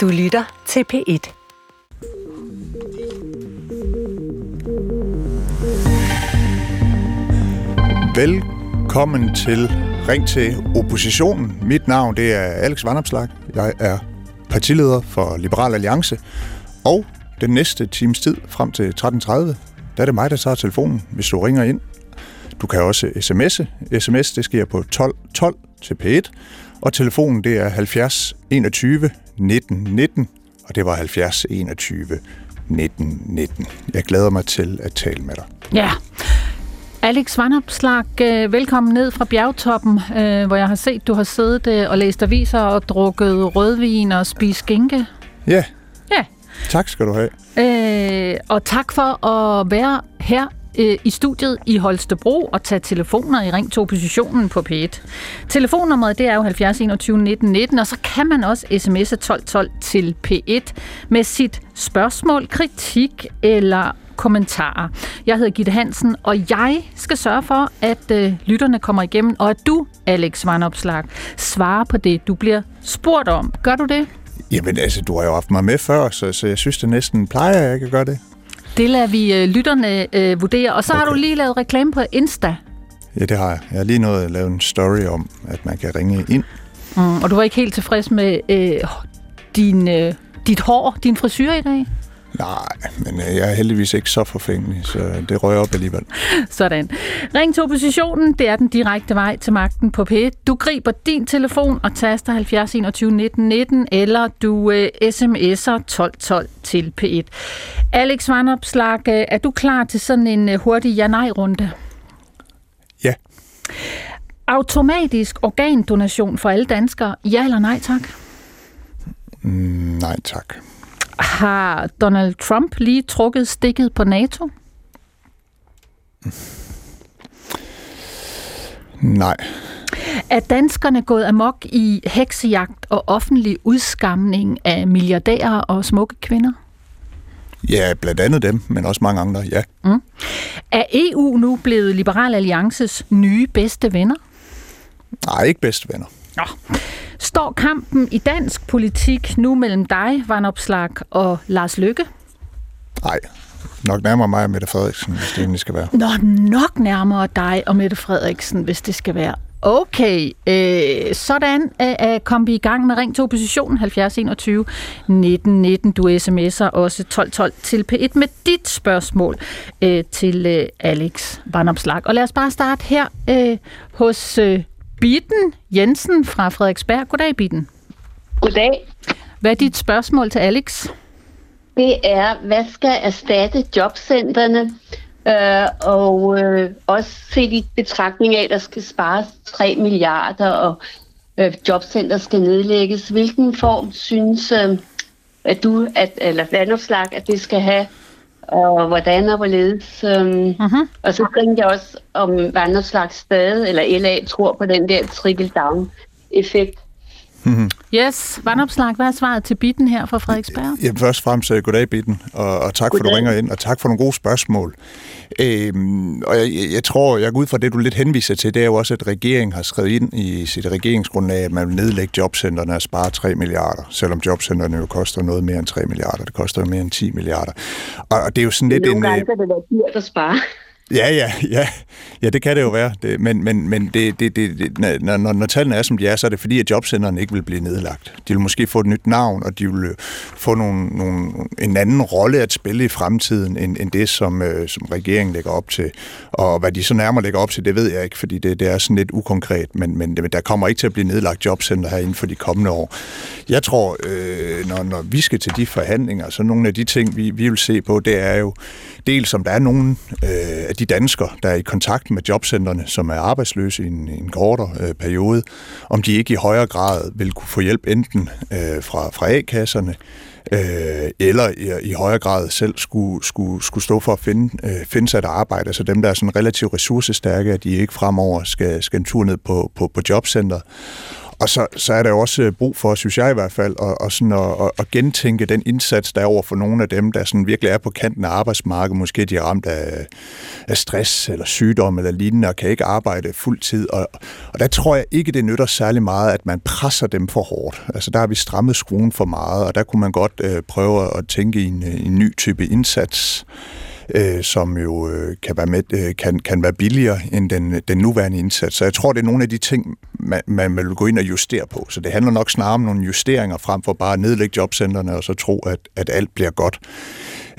Du lytter til P1. Velkommen til Ring til oppositionen. Mit navn det er Alex Vandopslag. Jeg er partileder for Liberal Alliance. Og den næste times tid frem til 13.30, der er det mig, der tager telefonen, hvis du ringer ind. Du kan også sms'e. SMS det sker på 12 12 til P1. Og telefonen det er 70 21 19 19. Og det var 70 21 19 19. Jeg glæder mig til at tale med dig. Ja. Alex Vandopslag, øh, velkommen ned fra bjergtoppen, øh, hvor jeg har set, du har siddet øh, og læst aviser og drukket rødvin og spist skinke. Ja. Ja. Tak skal du have. Øh, og tak for at være her øh, i studiet i Holstebro og tage telefoner i Ring til oppositionen på P1. Telefonnummeret det er jo 70 21 19 19, og så kan man også sms'e 12 12 til P1 med sit spørgsmål, kritik eller kommentarer. Jeg hedder Gitte Hansen, og jeg skal sørge for, at øh, lytterne kommer igennem, og at du, Alex Vandopslag, svarer på det, du bliver spurgt om. Gør du det? Jamen altså, du har jo haft mig med før, så, så jeg synes, det næsten plejer, at jeg kan gøre det. Det lader vi øh, lytterne øh, vurdere. Og så okay. har du lige lavet reklame på Insta. Ja, det har jeg. Jeg har lige nået at lave en story om, at man kan ringe ind. Mm, og du var ikke helt tilfreds med øh, din, øh, dit hår, din frisyr i dag? Nej, men øh, jeg er heldigvis ikke så forfængelig, så det rører op alligevel. Sådan. Ring til oppositionen, det er den direkte vej til magten på P1. Du griber din telefon og taster 70 21 19 19, eller du øh, sms'er 12 12 til P1. Alex Vandopslag, øh, er du klar til sådan en øh, hurtig ja-nej-runde? Ja. Automatisk organdonation for alle danskere, ja eller nej tak? Mm, nej tak. Har Donald Trump lige trukket stikket på NATO? Nej. Er danskerne gået amok i heksejagt og offentlig udskamning af milliardærer og smukke kvinder? Ja, blandt andet dem, men også mange andre, ja. Mm. Er EU nu blevet Liberal Alliances nye bedste venner? Nej, ikke bedste venner. Nå. Står kampen i dansk politik nu mellem dig, Vandopslag, og Lars Lykke? Nej, nok nærmere mig og Mette Frederiksen, hvis det egentlig skal være. Nå, nok nærmere dig og Mette Frederiksen, hvis det skal være. Okay, øh, sådan øh, kom vi i gang med Ring til oppositionen 70 21 19 19. Du sms'er også 12 12 til P1 med dit spørgsmål øh, til øh, Alex Vandopslag. Og lad os bare starte her øh, hos øh, Bitten Jensen fra Frederiksberg. Goddag, Bitten. Goddag. Hvad er dit spørgsmål til Alex? Det er, hvad skal erstatte jobcentrene? Øh, og øh, også set i betragtning af, at der skal spares 3 milliarder, og øh, jobcenter skal nedlægges. Hvilken form synes øh, at du, at, eller vandopslag, at det skal have, og hvordan og hvorledes? Øh, uh-huh. Og så tænker jeg også, om vandopslag stadig, eller LA, tror på den der trickle-down-effekt. Mm-hmm. Yes, vandopslag, hvad er svaret til Bitten her fra Frederiksberg? Jamen først og fremmest goddag, Bitten, og, og tak goddag. for, at du ringer ind, og tak for nogle gode spørgsmål. Øhm, og jeg, jeg tror, jeg går ud fra det, du lidt henviser til, det er jo også, at regeringen har skrevet ind i sit regeringsgrundlag, at man vil nedlægge jobcentrene og spare 3 milliarder, selvom jobcentrene jo koster noget mere end 3 milliarder. Det koster jo mere end 10 milliarder. Og, og det er jo sådan lidt Nogle en... gange kan det være dyrt at spare. Ja, ja, ja. Ja, det kan det jo være. Det, men men, men det, det, det, når, når, når tallene er, som de er, så er det fordi, at jobcenteren ikke vil blive nedlagt. De vil måske få et nyt navn, og de vil øh, få nogle, nogle, en anden rolle at spille i fremtiden, end, end det, som, øh, som regeringen lægger op til. Og hvad de så nærmere lægger op til, det ved jeg ikke, fordi det, det er sådan lidt ukonkret. Men, men der kommer ikke til at blive nedlagt jobcenter her inden for de kommende år. Jeg tror, øh, når, når vi skal til de forhandlinger, så nogle af de ting, vi, vi vil se på, det er jo dels, om der er nogen øh, af de danskere, der er i kontakt med jobcentrene, som er arbejdsløse i en, en kortere øh, periode, om de ikke i højere grad vil kunne få hjælp enten øh, fra, fra A-kasserne, øh, eller i, i højere grad selv skulle, skulle, skulle stå for at finde, øh, finde sig et arbejde. Altså dem, der er sådan relativt ressourcestærke, at de ikke fremover skal, skal en tur ned på, på, på jobcenteret og så, så er der jo også øh, brug for, synes jeg i hvert fald, at, at, sådan at, at gentænke den indsats, der er over for nogle af dem, der sådan virkelig er på kanten af arbejdsmarkedet. Måske de er ramt af, af stress eller sygdom eller lignende, og kan ikke arbejde fuld tid. Og, og der tror jeg ikke, det nytter særlig meget, at man presser dem for hårdt. Altså der har vi strammet skruen for meget, og der kunne man godt øh, prøve at tænke i en, øh, en ny type indsats øh, som jo øh, kan, være med, øh, kan, kan være billigere end den, den nuværende indsats. Så jeg tror, det er nogle af de ting, man, man vil gå ind og justere på. Så det handler nok snarere om nogle justeringer frem for bare at nedlægge jobcentrene og så tro, at, at alt bliver godt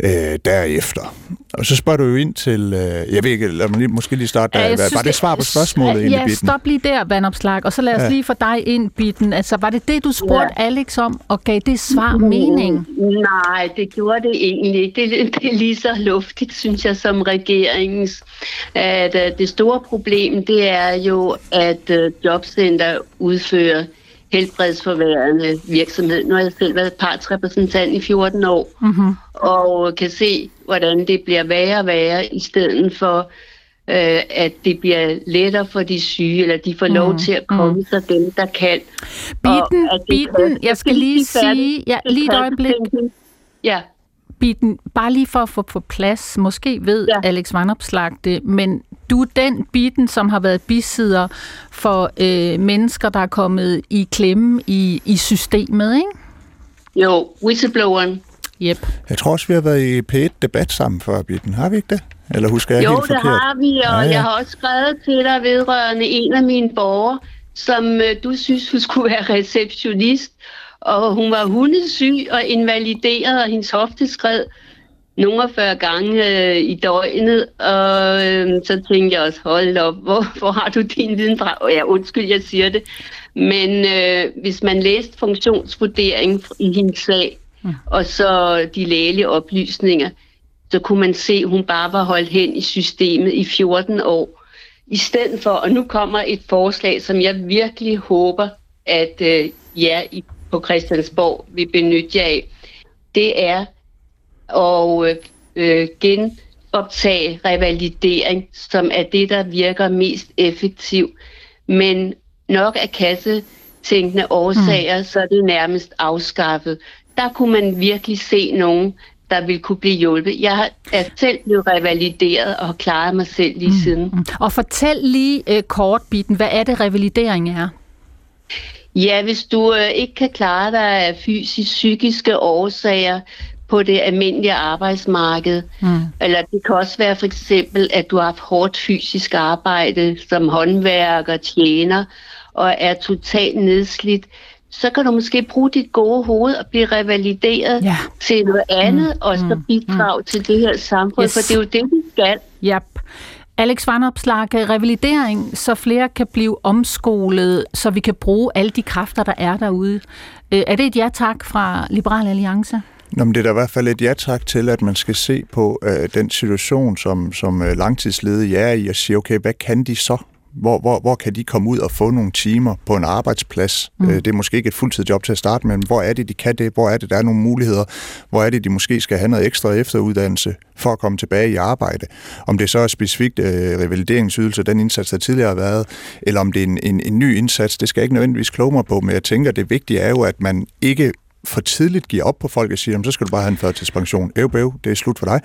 øh, derefter. Og så spørger du jo ind til, øh, jeg ved ikke, lad mig lige, måske lige starte der. Ja, synes, var det svar på spørgsmålet ja, Ja, stop lige der, vandopslag, og så lad os ja. lige få dig ind, Bitten. Altså, var det det, du spurgte ja. Alex om, og gav det svar mening? Nej, det gjorde det egentlig ikke. Det, det er lige så luftigt, synes jeg, som regeringens. At, uh, det store problem, det er jo, at uh, jobcenter udfører helbredsforværende virksomhed. Nu har jeg selv været partsrepræsentant i 14 år, mm-hmm. og kan se, hvordan det bliver værre og værre, i stedet for, øh, at det bliver lettere for de syge, eller de får mm. lov til at komme mm. sig dem, der kan. Bitten, bitten, jeg skal lige sige, ja, lige et øjeblik. Ja. Bitten, bare lige for at få på plads, måske ved ja. Alex Vandopslag det, men du er den bitten, som har været bisidder for øh, mennesker, der er kommet i klemme i, i systemet, ikke? Jo, whistlebloweren. Yep. Jeg tror også, vi har været i P1-debat sammen før, Bitten. Har vi ikke det? Eller husker jeg jo, helt forkert? Jo, det har vi, og ja, ja. jeg har også skrevet til dig vedrørende en af mine borgere, som øh, du synes, hun skulle være receptionist, og hun var hundesyg og invalideret, og hendes hofte skred nogle 40 gange øh, i døgnet, og øh, så tænkte jeg også, hold op, hvor, hvor har du din viden fra? Og ja, undskyld, jeg siger det. Men øh, hvis man læste funktionsvurderingen i hendes sag, mm. og så de lægelige oplysninger, så kunne man se, at hun bare var holdt hen i systemet i 14 år. I stedet for, og nu kommer et forslag, som jeg virkelig håber, at øh, jer i, på Christiansborg vil benytte jer af, det er, og øh, genoptage revalidering, som er det, der virker mest effektivt. Men nok af kassetænkende årsager, mm. så er det nærmest afskaffet. Der kunne man virkelig se nogen, der vil kunne blive hjulpet. Jeg er selv blevet revalideret og har klaret mig selv lige mm. siden. Mm. Og fortæl lige uh, kort, Bitten, hvad er det revalidering er? Ja, hvis du øh, ikke kan klare dig af fysisk, psykiske årsager, på det almindelige arbejdsmarked. Mm. Eller det kan også være for eksempel, at du har haft hårdt fysisk arbejde som håndværker, tjener, og er totalt nedslidt. Så kan du måske bruge dit gode hoved og blive revalideret ja. til noget andet, mm. og så mm. bidrage mm. til det her samfund, yes. for det er jo det, vi skal. Yep. Alex Vanopslag, revalidering, så flere kan blive omskolet, så vi kan bruge alle de kræfter, der er derude. Øh, er det et ja-tak fra Liberal Alliance? Nå, men det er da i hvert fald et ja tak til, at man skal se på øh, den situation, som, som øh, langtidsledige er i, og sige, okay, hvad kan de så? Hvor, hvor, hvor kan de komme ud og få nogle timer på en arbejdsplads? Mm. Øh, det er måske ikke et fuldtidsjob til at starte med, men hvor er det, de kan det? Hvor er det, der er nogle muligheder? Hvor er det, de måske skal have noget ekstra efteruddannelse for at komme tilbage i arbejde? Om det så er specifikt øh, revalideringsydelse, den indsats, der tidligere har været, eller om det er en, en, en ny indsats, det skal jeg ikke nødvendigvis kloge mig på, men jeg tænker, det vigtige er jo, at man ikke for tidligt giver op på folk og siger, så skal du bare have en førtidspension. Øv, bøv, det er slut for dig.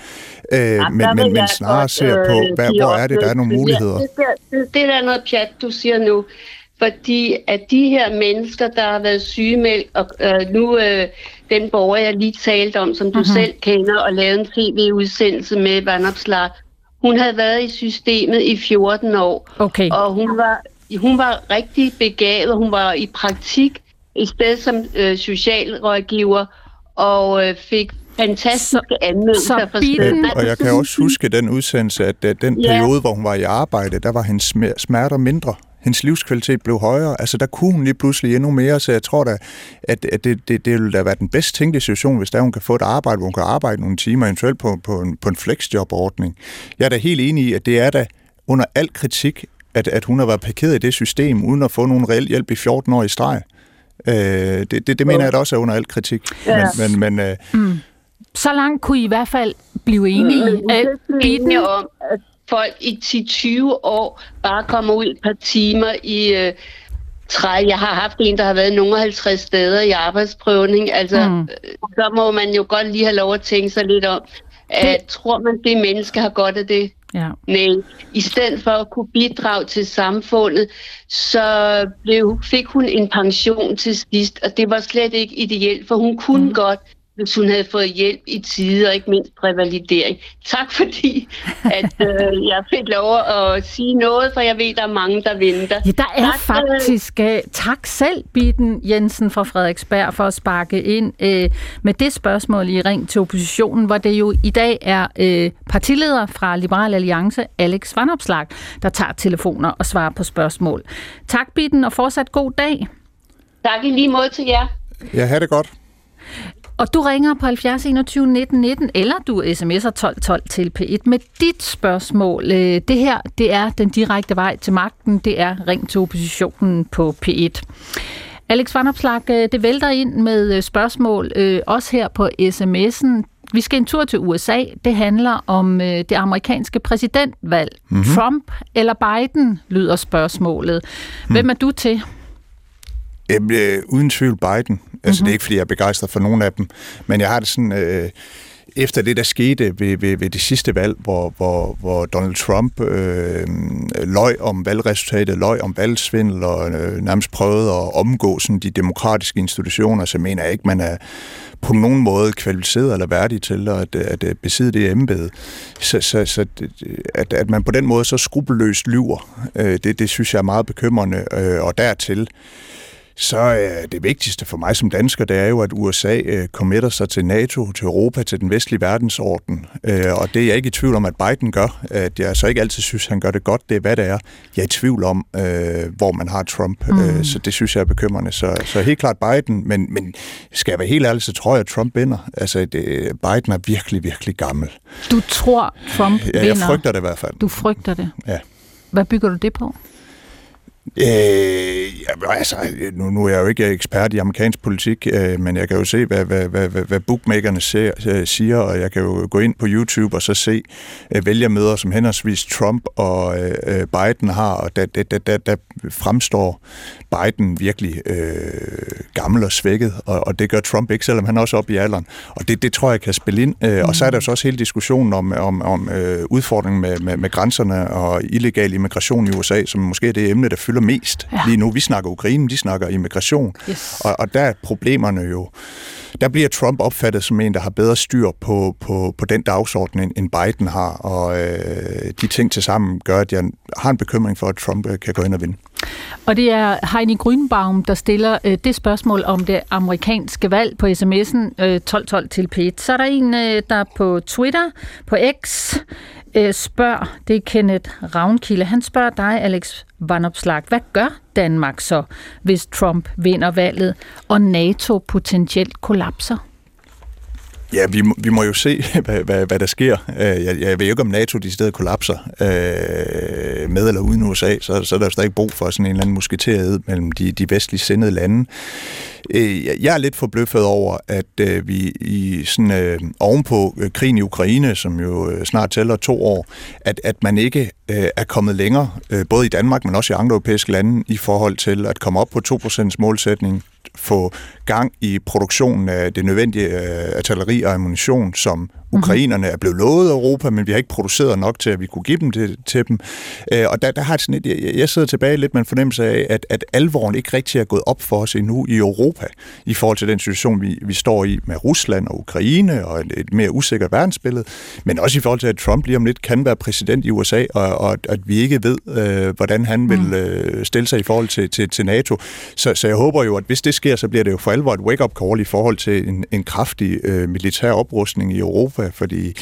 Øh, ja, men, men, men snarere godt, ser på, øh, hvad, hvor er det, der er nogle muligheder. Det, det, det, det der er noget pjat, du siger nu. Fordi at de her mennesker, der har været sygemeldt, og øh, nu øh, den borger, jeg lige talte om, som du uh-huh. selv kender, og lavet en tv-udsendelse med Vandopslag, hun havde været i systemet i 14 år. Okay. Og hun var, hun var rigtig begavet, hun var i praktik et sted som øh, socialrådgiver, og øh, fik fantastiske anmeldelser for stedet. Og jeg kan også huske den udsendelse, at at den ja. periode, hvor hun var i arbejde, der var hendes smerter mindre. Hendes livskvalitet blev højere. Altså, der kunne hun lige pludselig endnu mere, så jeg tror da, at, at det, det, det ville da være den bedst tænkte situation, hvis der hun kan få et arbejde, hvor hun kan arbejde nogle timer, eventuelt på, på en, på en flexjob-ordning. Jeg er da helt enig i, at det er da under al kritik, at, at hun har været parkeret i det system, uden at få nogen reel hjælp i 14 år i streg. Øh, det, det, det mener jeg da også er under al kritik. Ja. Men, men, men, øh, mm. Så langt kunne I i hvert fald blive enige mm, i. Mm, om, at folk i 10-20 år bare kommer ud et par timer i, øh, træt. Jeg har haft en, der har været nogle 50 steder i arbejdsprøvning. Altså, mm. så må man jo godt lige have lov at tænke sig lidt om. At, det... Tror man, det menneske har godt af det? Ja. Nej. I stedet for at kunne bidrage til samfundet, så blev, fik hun en pension til sidst, og det var slet ikke ideelt, for hun kunne mm. godt hvis hun havde fået hjælp i tide, og ikke mindst revalidering. Tak fordi, at øh, jeg fik lov at sige noget, for jeg ved, der er mange, der venter. Ja, der er tak, faktisk... Uh, tak selv, Bitten Jensen fra Frederiksberg, for at sparke ind uh, med det spørgsmål i ring til oppositionen, hvor det jo i dag er uh, partileder fra Liberal Alliance, Alex Vandopslag, der tager telefoner og svarer på spørgsmål. Tak, Bitten, og fortsat god dag. Tak i lige måde til jer. Ja, have det godt. Og du ringer på 70 21 19 19, eller du sms'er 12 12 til P1 med dit spørgsmål. Øh, det her, det er den direkte vej til magten. Det er ring til oppositionen på P1. Alex Van Opslag, øh, det vælter ind med øh, spørgsmål, også her på sms'en. Vi skal en tur til USA. Det handler om det amerikanske præsidentvalg. Mm-hmm. Trump eller Biden, lyder spørgsmålet. Hvem mm. er du til? Jamen, øh, uden tvivl Biden. Altså, mm-hmm. det er ikke, fordi jeg er begejstret for nogen af dem, men jeg har det sådan... Øh, efter det, der skete ved, ved, ved det sidste valg, hvor, hvor, hvor Donald Trump øh, løj om valgresultatet, løj om valgsvindel og øh, nærmest prøvede at omgå sådan, de demokratiske institutioner, så mener jeg ikke, man er på nogen måde kvalificeret eller værdig til at, at, at besidde det embede. Så, så, så at, at man på den måde så skrupelløst lyver, øh, det, det synes jeg er meget bekymrende, øh, og dertil så er det vigtigste for mig som dansker, det er jo, at USA øh, committer sig til NATO, til Europa, til den vestlige verdensorden. Øh, og det er jeg ikke i tvivl om, at Biden gør. At jeg så ikke altid synes, han gør det godt. Det er, hvad det er. Jeg er i tvivl om, øh, hvor man har Trump. Mm. Så det synes jeg er bekymrende. Så, så helt klart Biden, men, men skal jeg være helt ærlig, så tror jeg, at Trump vinder. Altså, det, Biden er virkelig, virkelig gammel. Du tror, Trump ja, vinder? Jeg frygter det i hvert fald. Du frygter det? Ja. Hvad bygger du det på? Øh, altså, nu, nu er jeg jo ikke ekspert i amerikansk politik, øh, men jeg kan jo se, hvad, hvad, hvad, hvad bookmakerne ser, øh, siger, og jeg kan jo gå ind på YouTube og så se øh, vælgermøder, som henholdsvis Trump og øh, øh Biden har, og der, der, der, der fremstår Biden virkelig øh, gammel og svækket, og, og det gør Trump ikke, selvom han er også op i alderen. Og det, det tror jeg kan spille ind. Øh, mm. Og så er der så også hele diskussionen om, om, om øh, udfordringen med, med, med grænserne og illegal immigration i USA, som måske er det emne, der fylder mest ja. lige nu. Vi snakker Ukraine, de snakker immigration, yes. og, og der er problemerne jo der bliver Trump opfattet som en, der har bedre styr på, på, på den dagsorden, end Biden har, og øh, de ting til sammen gør, at jeg har en bekymring for, at Trump øh, kan gå ind og vinde. Og det er Heini Grünbaum, der stiller øh, det spørgsmål om det amerikanske valg på sms'en øh, 1212 til P1. Så er der en, øh, der på Twitter, på X, øh, spørger, det er Kenneth Ravnkilde, han spørger dig, Alex Vanopslag, hvad gør Danmark så, hvis Trump vinder valget, og NATO potentielt kollapser? Ja, vi, vi må jo se, hvad, hvad, hvad der sker. Øh, jeg, jeg ved ikke, om NATO de steder kollapser øh, med eller uden USA, så, så er der jo stadig brug for sådan en eller anden musketerhed mellem de, de vestlige sendede lande. Øh, jeg er lidt forbløffet over, at øh, vi i sådan øh, ovenpå øh, krigen i Ukraine, som jo snart tæller to år, at, at man ikke øh, er kommet længere, øh, både i Danmark, men også i andre europæiske lande, i forhold til at komme op på 2% målsætning få gang i produktionen af det nødvendige øh, artilleri og ammunition, som ukrainerne er blevet lovet af Europa, men vi har ikke produceret nok til, at vi kunne give dem det til dem. Øh, og der, der har jeg, sådan et, jeg sidder tilbage lidt med en fornemmelse af, at, at alvoren ikke rigtig er gået op for os endnu i Europa, i forhold til den situation, vi, vi står i med Rusland og Ukraine, og et, et mere usikkert verdensbillede, men også i forhold til, at Trump lige om lidt kan være præsident i USA, og, og at vi ikke ved, øh, hvordan han vil mm. øh, stille sig i forhold til, til, til NATO. Så, så jeg håber jo, at hvis det sker, så bliver det jo for alvor et wake-up call i forhold til en, en kraftig øh, militær oprustning i Europa, fordi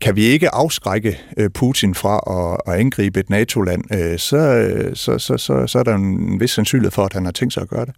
kan vi ikke afskrække øh, Putin fra at, at angribe et NATO-land, øh, så, øh, så, så, så, så er der en vis sandsynlighed for, at han har tænkt sig at gøre det.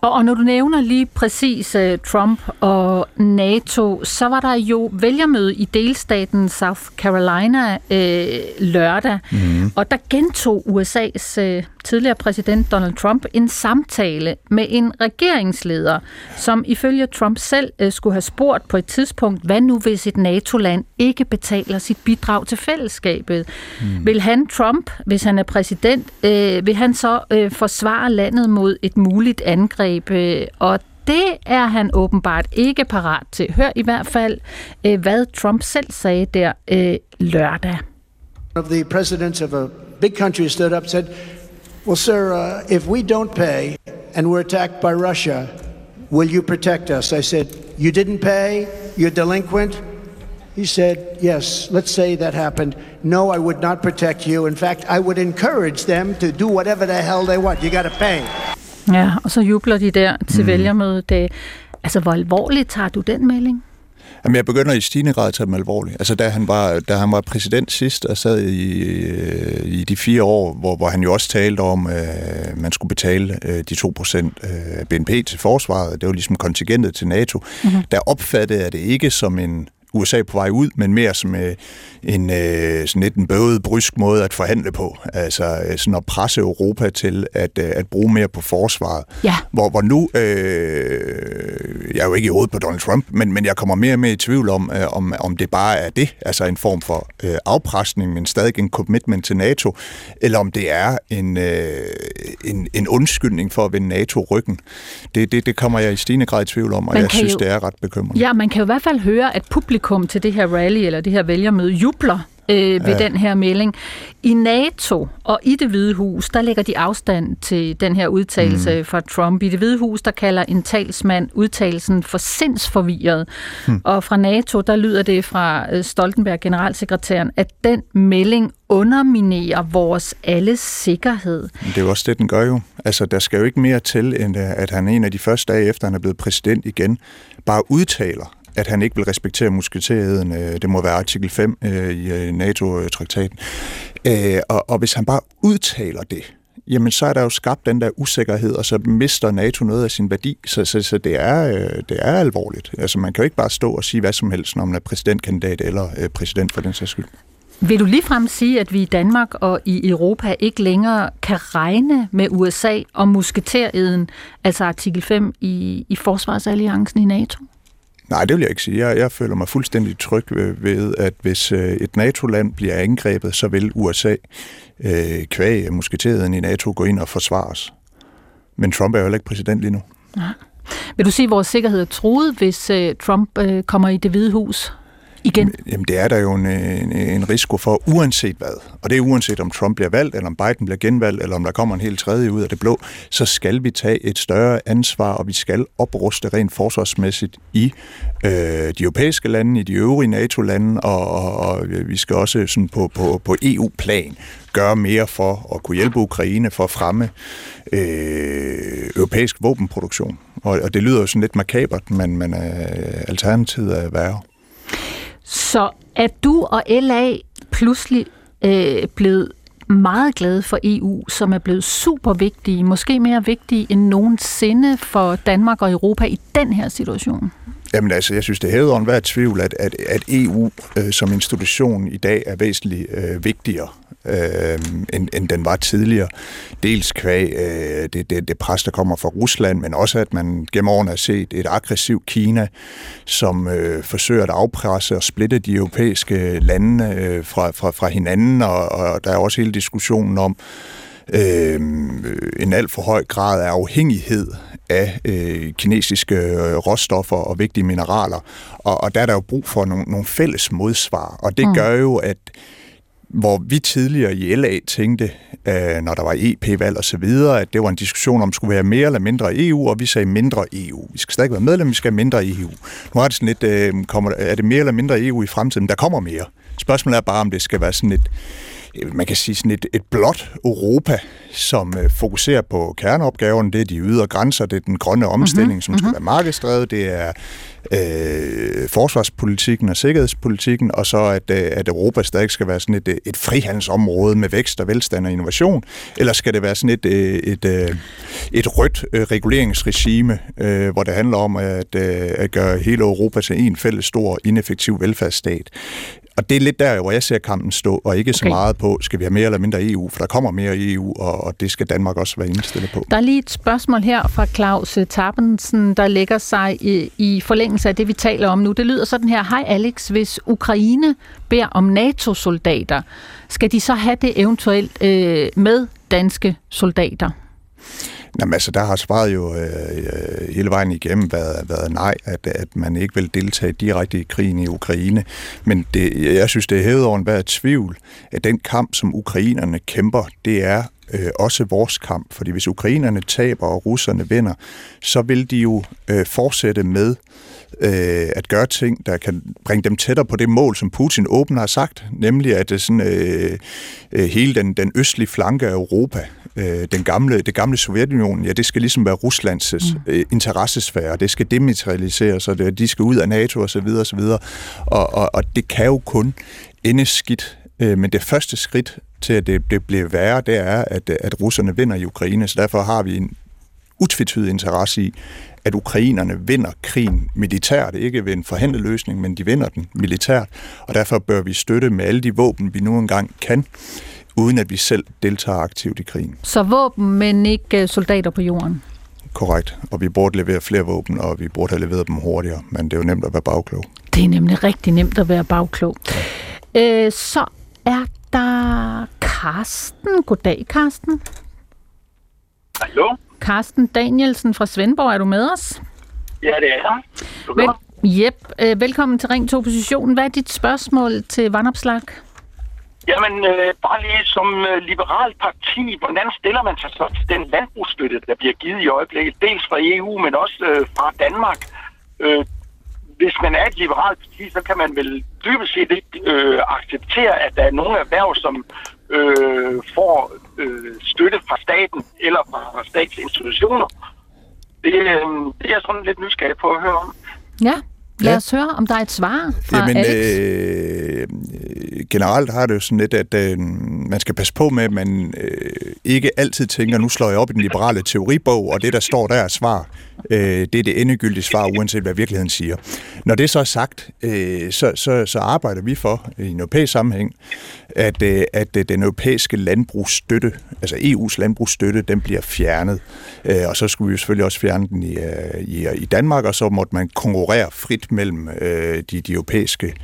Og, og når du nævner lige præcis uh, Trump og NATO, så var der jo vælgermøde i delstaten South Carolina uh, lørdag, mm. og der gentog USA's uh, tidligere præsident Donald Trump, en samtale med en regeringsleder, som ifølge Trump selv øh, skulle have spurgt på et tidspunkt, hvad nu hvis et NATO-land ikke betaler sit bidrag til fællesskabet? Mm. Vil han, Trump, hvis han er præsident, øh, vil han så øh, forsvare landet mod et muligt angreb? Angribe, og det er han åbenbart ikke parat til. Hør i hvert fald, øh, hvad Trump selv sagde der øh, lørdag. One of the presidents of a big country stood up and said, Well, sir, uh, if we don't pay and we're attacked by Russia, will you protect us? I said, You didn't pay? You're delinquent? He said, Yes, let's say that happened. No, I would not protect you. In fact, I would encourage them to do whatever the hell they want. You got to pay. Ja, og så jubler de der til mm. vælgermødet. Altså, hvor alvorligt tager du den melding? Jamen, jeg begynder i stigende grad at tage dem alvorligt. Altså, da han var, da han var præsident sidst og sad i, i de fire år, hvor, hvor han jo også talte om, at øh, man skulle betale øh, de 2% af BNP til forsvaret, det var ligesom kontingentet til NATO, mm-hmm. der opfattede jeg det ikke som en USA på vej ud, men mere som øh, en øh, sådan lidt en bøvet, brysk måde at forhandle på. Altså øh, sådan at presse Europa til at, øh, at bruge mere på forsvaret. Ja. Hvor, hvor nu, øh, jeg er jo ikke i hovedet på Donald Trump, men, men jeg kommer mere og mere i tvivl om, øh, om, om det bare er det, altså en form for øh, afpresning, men stadig en commitment til NATO, eller om det er en, øh, en, en undskyldning for at vende NATO ryggen. Det, det, det kommer jeg i stigende grad i tvivl om, og man jeg synes, jo, det er ret bekymrende. Ja, man kan jo i hvert fald høre, at publikum til det her rally, eller det her vælgermøde, jubler øh, ved ja. den her melding. I NATO og i det hvide hus, der lægger de afstand til den her udtalelse mm. fra Trump. I det hvide hus, der kalder en talsmand udtalelsen for sindsforvirret. Mm. Og fra NATO, der lyder det fra øh, Stoltenberg, generalsekretæren, at den melding underminerer vores alles sikkerhed. Det er jo også det, den gør jo. Altså, der skal jo ikke mere til, end øh, at han en af de første dage efter, han er blevet præsident igen, bare udtaler, at han ikke vil respektere musketerheden. Øh, det må være artikel 5 øh, i øh, NATO-traktaten. Og, og hvis han bare udtaler det, jamen så er der jo skabt den der usikkerhed, og så mister NATO noget af sin værdi. Så, så, så det, er, det er alvorligt. Altså man kan jo ikke bare stå og sige hvad som helst, når man er præsidentkandidat eller præsident for den sags skyld. Vil du ligefrem sige, at vi i Danmark og i Europa ikke længere kan regne med USA og musketereden, altså artikel 5 i, i Forsvarsalliancen i NATO? Nej, det vil jeg ikke sige. Jeg, jeg føler mig fuldstændig tryg øh, ved, at hvis øh, et NATO-land bliver angrebet, så vil USA øh, kvæg musketeret i NATO gå ind og forsvares. Men Trump er jo heller ikke præsident lige nu. Nej. Vil du sige, at vores sikkerhed er truet, hvis øh, Trump øh, kommer i det hvide hus? Igen? Jamen, det er der jo en, en, en risiko for, uanset hvad. Og det er uanset, om Trump bliver valgt, eller om Biden bliver genvalgt, eller om der kommer en helt tredje ud af det blå, så skal vi tage et større ansvar, og vi skal opruste rent forsvarsmæssigt i øh, de europæiske lande, i de øvrige NATO-lande, og, og, og øh, vi skal også sådan på, på, på EU-plan gøre mere for at kunne hjælpe Ukraine for at fremme øh, europæisk våbenproduktion. Og, og det lyder jo sådan lidt makabert, men, men øh, alternativet er værre. Så er du og LA pludselig øh, blevet meget glade for EU, som er blevet super vigtige, måske mere vigtige end nogensinde for Danmark og Europa i den her situation? Jamen altså, jeg synes, det hævede om hver tvivl, at, at, at EU øh, som institution i dag er væsentligt øh, vigtigere øh, end, end den var tidligere. Dels kvæg øh, det, det, det pres, der kommer fra Rusland, men også at man gennem årene har set et aggressivt Kina, som øh, forsøger at afpresse og splitte de europæiske lande øh, fra, fra, fra hinanden, og, og der er også hele diskussionen om, øh, en alt for høj grad af afhængighed af øh, kinesiske øh, råstoffer og vigtige mineraler. Og, og der er der jo brug for nogle, nogle fælles modsvar, og det mm. gør jo, at hvor vi tidligere i LA tænkte, øh, når der var EP-valg og så videre, at det var en diskussion om, skulle være mere eller mindre EU, og vi sagde mindre EU. Vi skal stadig være medlem, vi skal have mindre EU. Nu er det sådan lidt, øh, kommer, er det mere eller mindre EU i fremtiden? Der kommer mere. Spørgsmålet er bare, om det skal være sådan et, man kan sige sådan et, et blot Europa, som øh, fokuserer på kerneopgaven. Det er de ydre grænser, det er den grønne omstilling, mm-hmm. som skal mhm. være markedsdrevet, det er øh, forsvarspolitikken og sikkerhedspolitikken, og så at, øh, at Europa stadig skal være sådan et, et frihandelsområde med vækst og velstand og innovation, eller skal det være sådan et, øh, et, et, et rødt reguleringsregime, hvor det handler om at, at gøre hele Europa til en fælles stor, ineffektiv velfærdsstat. Og det er lidt der, hvor jeg ser kampen stå, og ikke okay. så meget på på, skal vi have mere eller mindre EU, for der kommer mere i EU, og, og det skal Danmark også være indstillet på. Der er lige et spørgsmål her fra Claus øh, Tappensen, der lægger sig i, i forlængelse af det, vi taler om nu. Det lyder sådan her, hej Alex, hvis Ukraine beder om NATO-soldater, skal de så have det eventuelt øh, med danske soldater? Jamen altså, der har svaret jo øh, øh, hele vejen igennem været, været nej, at, at man ikke vil deltage direkte i krigen i Ukraine. Men det, jeg synes, det er hævet over enhver tvivl, at den kamp, som ukrainerne kæmper, det er øh, også vores kamp. Fordi hvis ukrainerne taber og russerne vinder, så vil de jo øh, fortsætte med øh, at gøre ting, der kan bringe dem tættere på det mål, som Putin åbent har sagt, nemlig at det sådan, øh, øh, hele den, den østlige flanke af Europa, øh, den gamle, det gamle Sovjetunionen, ja, det skal ligesom være Ruslands mm. øh, interessesfære, det skal demilitariseres, og det, de skal ud af NATO osv. osv. Og, og, og det kan jo kun ende skidt, øh, men det første skridt til, at det, det bliver værre, det er, at, at russerne vinder i Ukraine, så derfor har vi en utvetydig interesse i, at ukrainerne vinder krigen militært, ikke ved en forhandlet løsning, men de vinder den militært, og derfor bør vi støtte med alle de våben, vi nu engang kan, uden at vi selv deltager aktivt i krigen. Så våben, men ikke øh, soldater på jorden? Korrekt, og vi burde levere flere våben, og vi burde have leveret dem hurtigere, men det er jo nemt at være bagklog. Det er nemlig rigtig nemt at være bagklog. Øh, så er der Karsten. Goddag, Karsten. Hallo? Karsten Danielsen fra Svendborg, er du med os? Ja, det er jeg. Vel, yep. øh, velkommen til Ring 2 Positionen. Hvad er dit spørgsmål til Vandopslag? Jamen, øh, bare lige som øh, liberalt parti, hvordan stiller man sig så til den landbrugsstøtte, der bliver givet i øjeblikket, dels fra EU, men også øh, fra Danmark? Øh, hvis man er et liberalt parti, så kan man vel dybest set ikke øh, acceptere, at der er nogle erhverv, som øh, får øh, støtte fra staten eller fra statsinstitutioner. Det, øh, det er jeg sådan lidt nysgerrig på at høre om. Ja, lad ja. os høre, om der er et svar fra Jamen, Alex. Øh, generelt har det jo sådan lidt, at øh, man skal passe på med, at man øh, ikke altid tænker, nu slår jeg op i den liberale teoribog, og det, der står der er svar. Øh, det er det endegyldige svar, uanset hvad virkeligheden siger. Når det så er sagt, øh, så, så, så arbejder vi for, i en europæisk sammenhæng, at, øh, at øh, den europæiske landbrugsstøtte, altså EU's landbrugsstøtte, den bliver fjernet. Øh, og så skulle vi jo selvfølgelig også fjerne den i, øh, i, i Danmark, og så måtte man konkurrere frit mellem øh, de, de europæiske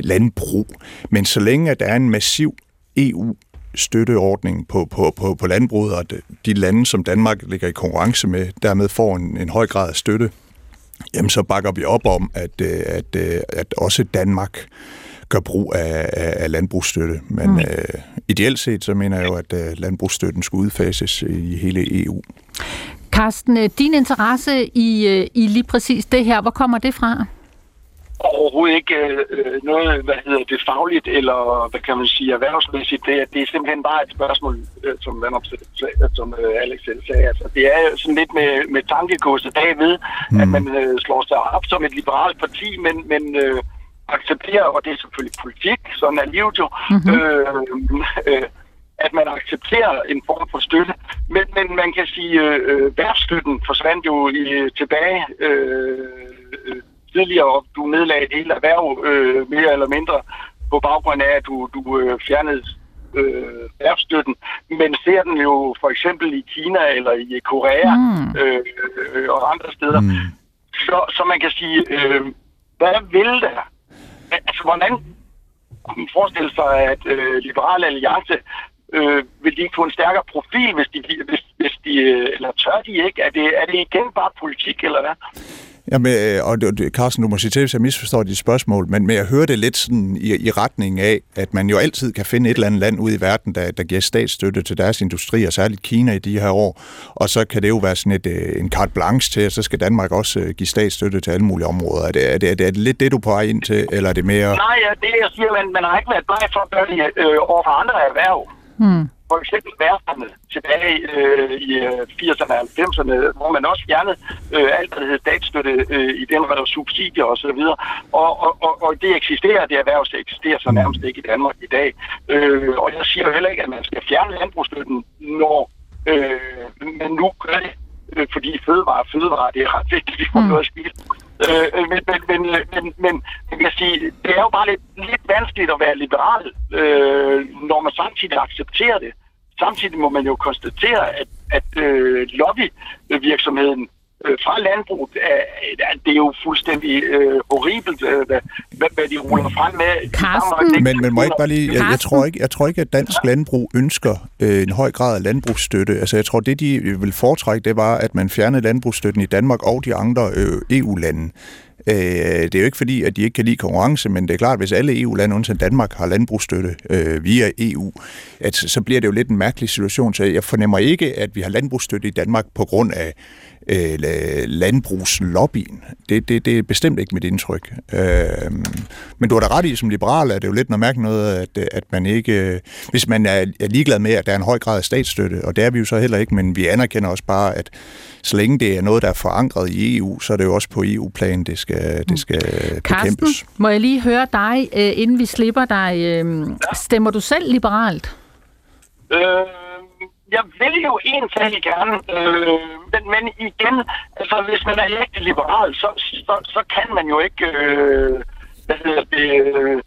landbrug. Men så længe at der er en massiv EU støtteordning på, på, på, på landbruget, og de lande, som Danmark ligger i konkurrence med, dermed får en, en høj grad af støtte, jamen så bakker vi op om, at, at, at også Danmark gør brug af, af, af landbrugsstøtte. Men mm. øh, ideelt set, så mener jeg jo, at øh, landbrugsstøtten skulle udfases i hele EU. Carsten, din interesse i, øh, i lige præcis det her, hvor kommer det fra? overhovedet ikke øh, noget, hvad hedder det, fagligt eller, hvad kan man sige, erhvervsmæssigt. Det, det er simpelthen bare et spørgsmål, øh, som, som øh, Alex selv sagde. Altså, det er sådan lidt med, med tankegodset bagved, mm. at man øh, slår sig op som et liberalt parti, men, men øh, accepterer, og det er selvfølgelig politik, sådan er livet jo, mm-hmm. øh, øh, at man accepterer en form for støtte. Men, men man kan sige, øh, øh værtsstøtten forsvandt jo i, tilbage øh, tidligere, og du nedlagde et helt erhverv øh, mere eller mindre på baggrund af, at du, du øh, fjernede øh, erhvervsstøtten, men ser den jo for eksempel i Kina eller i Korea mm. øh, øh, og andre steder. Mm. Så, så man kan sige, øh, hvad vil der? Altså, hvordan kunne man forestille sig, at øh, Liberale Alliance øh, vil de ikke få en stærkere profil, hvis de, hvis, hvis de øh, eller tør de ikke? Er det, er det igen bare politik, eller hvad? Jamen, øh, og Carsten, du må sige til, hvis jeg misforstår dit spørgsmål, men, men jeg hører det lidt sådan i, i retning af, at man jo altid kan finde et eller andet land ude i verden, der, der giver statsstøtte til deres industri, og særligt Kina i de her år, og så kan det jo være sådan et, øh, en carte blanche til, at så skal Danmark også give statsstøtte til alle mulige områder. Er det, er det, er det, er det lidt det, du på vej ind til, eller er det mere... Nej, det jeg siger, man, man har ikke været bleg for at gøre det øh, over for andre erhverv. Hmm for eksempel værfterne tilbage øh, i 80'erne og 90'erne, hvor man også fjernede øh, alt, hvad der hed statsstøtte øh, i den, der subsidier osv. Og, og, og, og det eksisterer, det erhverv eksisterer så nærmest ikke i Danmark i dag. Øh, og jeg siger jo heller ikke, at man skal fjerne landbrugsstøtten, når øh, man nu gør det, øh, fordi fødevare fødevare, det er ret vigtigt, vi får mm. noget at spise. Øh, øh, men, men, men, øh, men, men jeg kan sige, det er jo bare lidt, lidt vanskeligt at være liberal, øh, når man samtidig accepterer det. Samtidig må man jo konstatere, at, at øh, lobbyvirksomheden øh, fra landbruget, øh, det er jo fuldstændig øh, horribelt, øh, hvad, hvad de ruller frem med. Karsten? Men, men må jeg ikke bare lige, jeg, jeg, tror ikke, jeg tror ikke, at dansk landbrug ønsker øh, en høj grad af landbrugsstøtte. Altså jeg tror, det de vil foretrække, det var, at man fjernede landbrugsstøtten i Danmark og de andre øh, EU-lande. Øh, det er jo ikke fordi, at de ikke kan lide konkurrence, men det er klart, at hvis alle EU-lande undtagen Danmark har landbrugsstøtte øh, via EU, at så bliver det jo lidt en mærkelig situation. Så jeg fornemmer ikke, at vi har landbrugsstøtte i Danmark på grund af øh, landbrugslobbyen. Det, det, det er bestemt ikke mit indtryk. Øh, men du har da ret i, som liberal er det jo lidt noget mærke noget, at, at man ikke... Øh, hvis man er, er ligeglad med, at der er en høj grad af statsstøtte, og det er vi jo så heller ikke, men vi anerkender også bare, at så længe det er noget, der er forankret i EU, så er det jo også på EU-plan, det skal, det skal Karsten, bekæmpes. må jeg lige høre dig, øh, inden vi slipper dig. Øh, stemmer du selv liberalt? Øh, jeg vil jo egentlig gerne, øh, men, men igen, altså hvis man er ægte liberal, så, så, så kan man jo ikke, øh, hvad hedder det, øh,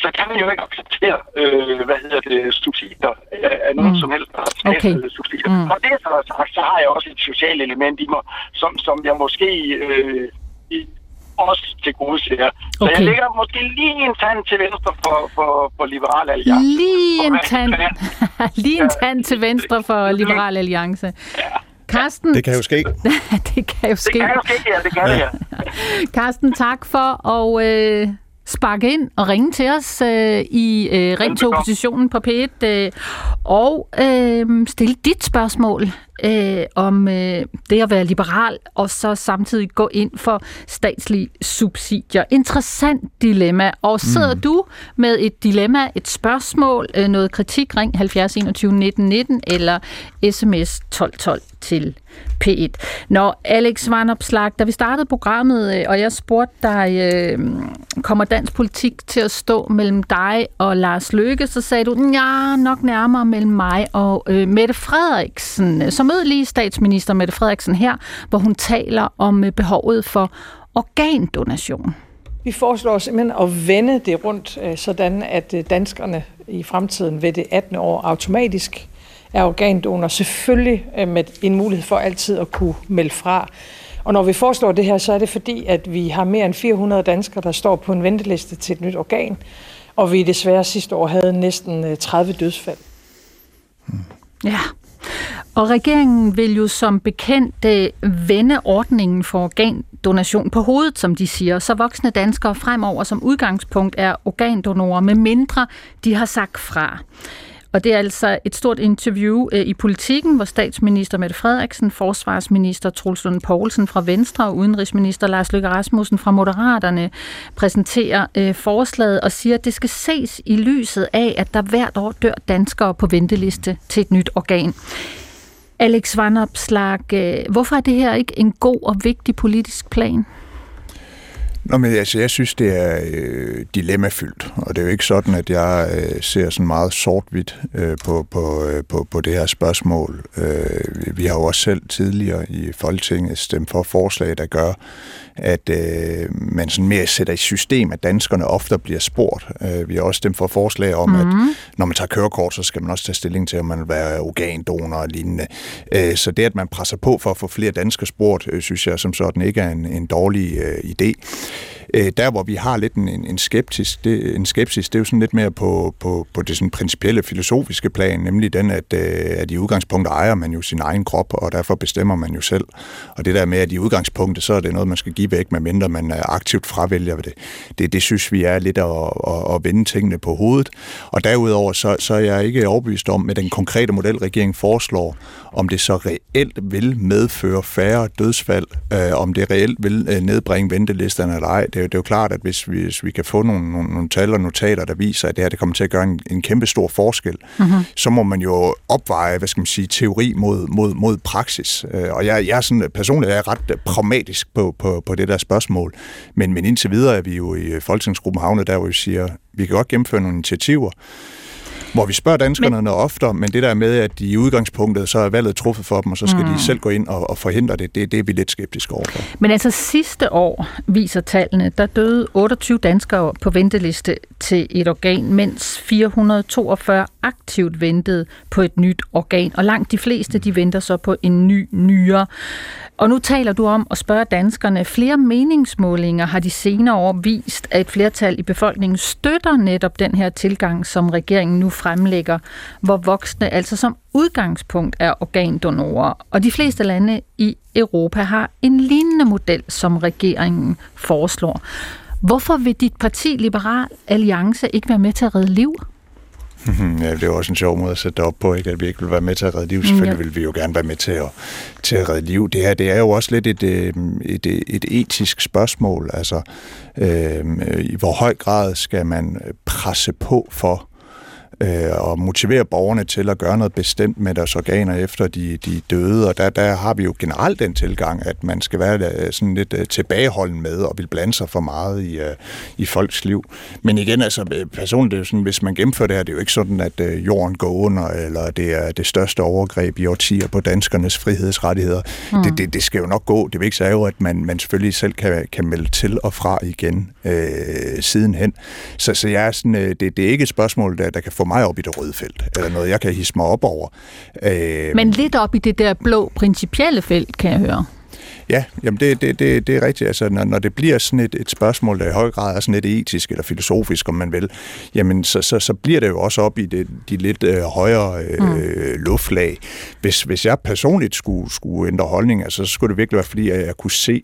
så kan man jo ikke acceptere, øh, hvad hedder det, subsidier af, af nogen mm. som helst. Okay. Subsidier. Mm. Og det så sagt, så har jeg også et socialt element i mig, som, som jeg måske øh, i, også til gode ser. Så Okay. jeg ligger måske lige en tand til venstre for, for, for Liberal Alliance. Lige en tand, lige en tand til venstre for Liberal Alliance. Karsten, Det kan jo ske. det kan jo Det ske. kan jo ske, ja, det kan det, ja. Karsten, tak for at øh, sparke ind og ringe til os øh, i øh, Ring til oppositionen på P1 øh, og øh, stille dit spørgsmål øh, om øh, det at være liberal og så samtidig gå ind for statslige subsidier. Interessant dilemma. Og sidder mm. du med et dilemma, et spørgsmål, øh, noget kritik, ring 70 21 19 19 eller sms 1212 til P1. Når Alex Varnopslag, da vi startede programmet, øh, og jeg spurgte dig, øh, kommer dansk politik til at stå mellem dig og Lars Løkke, så sagde du, ja, nok nærmere mellem mig og øh, Mette Frederiksen. Så lige statsminister Mette Frederiksen her, hvor hun taler om øh, behovet for organdonation. Vi foreslår simpelthen at vende det rundt, øh, sådan at øh, danskerne i fremtiden ved det 18. år automatisk er organdonor. Selvfølgelig med en mulighed for altid at kunne melde fra. Og når vi foreslår det her, så er det fordi, at vi har mere end 400 danskere, der står på en venteliste til et nyt organ. Og vi desværre sidste år havde næsten øh, 30 dødsfald. Ja, og regeringen vil jo som bekendt øh, vende ordningen for organdonation på hovedet, som de siger, så voksne danskere fremover som udgangspunkt er organdonorer, med mindre de har sagt fra. Og det er altså et stort interview øh, i politikken, hvor statsminister Mette Frederiksen, forsvarsminister Troels Lund Poulsen fra Venstre og udenrigsminister Lars Løkke Rasmussen fra Moderaterne præsenterer øh, forslaget og siger, at det skal ses i lyset af, at der hvert år dør danskere på venteliste til et nyt organ. Alex Van Opslag, øh, hvorfor er det her ikke en god og vigtig politisk plan? Nå, men altså, jeg synes, det er øh, dilemmafyldt, og det er jo ikke sådan, at jeg øh, ser sådan meget sort-hvidt øh, på, på, øh, på, på det her spørgsmål. Øh, vi har jo også selv tidligere i Folketinget stemt for forslag, der gør, at øh, man sådan mere sætter i system, at danskerne ofte bliver spurgt. Øh, vi har også stemt for forslag om, mm-hmm. at når man tager kørekort, så skal man også tage stilling til, om man vil være organdonor og lignende. Øh, så det, at man presser på for at få flere danskere spurgt, øh, synes jeg som sådan ikke er en, en dårlig øh, idé. Øh, der, hvor vi har lidt en, en, skeptisk det, en skepsis, det er jo sådan lidt mere på, på, på det sådan principielle filosofiske plan, nemlig den, at, øh, at i udgangspunktet ejer man jo sin egen krop, og derfor bestemmer man jo selv. Og det der med, at i udgangspunktet, så er det noget, man skal give væk, medmindre man aktivt fravælger det. Det, det synes vi er lidt at, at, at vende tingene på hovedet. Og derudover, så, så er jeg ikke overbevist om, med den konkrete model, regeringen foreslår, om det så reelt vil medføre færre dødsfald, øh, om det reelt vil øh, nedbringe ventelisterne eller ej. Det, jo- det er jo klart, at hvis vi, hvis vi kan få nogle, nogle, nogle tal og notater, der viser, at det her det kommer til at gøre en, en kæmpe stor forskel, mm-hmm. så må man jo opveje, hvad skal man sige, teori mod, mod, mod praksis. Øh, og jeg, jeg er sådan, personligt er jeg ret pragmatisk på, på, på det der spørgsmål. Men, men indtil videre er vi jo i Folketingsgruppen havnet der, hvor vi siger, vi kan godt gennemføre nogle initiativer, Hvor vi spørger danskerne men, noget oftere, men det der med, at de i udgangspunktet, så er valget truffet for dem, og så skal mm. de selv gå ind og, og forhindre det, det, det er vi lidt skeptiske overfor. Men altså sidste år, viser tallene, der døde 28 danskere på venteliste til et organ, mens 442 aktivt ventede på et nyt organ, og langt de fleste, de venter så på en ny nyre. Og nu taler du om at spørge danskerne. Flere meningsmålinger har de senere år vist, at et flertal i befolkningen støtter netop den her tilgang, som regeringen nu fremlægger, hvor voksne altså som udgangspunkt er organdonorer. Og de fleste lande i Europa har en lignende model, som regeringen foreslår. Hvorfor vil dit parti Liberal Alliance ikke være med til at redde liv? Ja, det er også en sjov måde at sætte det op på, ikke? at vi ikke vil være med til at redde liv. Selvfølgelig ja. vil vi jo gerne være med til at, til at redde liv. Det her det er jo også lidt et, øh, et, et, et etisk spørgsmål. Altså, øh, i hvor høj grad skal man presse på for, øh, og motivere borgerne til at gøre noget bestemt med deres organer efter de, de døde. Og der, der har vi jo generelt den tilgang, at man skal være øh, sådan lidt øh, tilbageholden med og vil blande sig for meget i, øh, i folks liv. Men igen, altså personligt, det er jo sådan, hvis man gennemfører det her, det er jo ikke sådan, at jorden går under, eller det er det største overgreb i årtier på danskernes frihedsrettigheder. Mm. Det, det, det skal jo nok gå. Det vigtigste er jo, at man, man selvfølgelig selv kan, kan melde til og fra igen øh, sidenhen. Så, så jeg er sådan, det, det er ikke et spørgsmål, der, der kan få mig op i det røde felt, eller noget, jeg kan hisse mig op over. Øh, Men lidt op i det der blå principielle felt, kan jeg høre. Ja, jamen det, det, det, det er rigtigt. Altså, når, når det bliver sådan et, et spørgsmål, der i høj grad er sådan lidt etisk eller filosofisk, om man vil, jamen så, så, så bliver det jo også op i det, de lidt øh, højere øh, mm. luftlag. Hvis, hvis jeg personligt skulle, skulle ændre holdning, altså, så skulle det virkelig være, fordi jeg, jeg kunne se,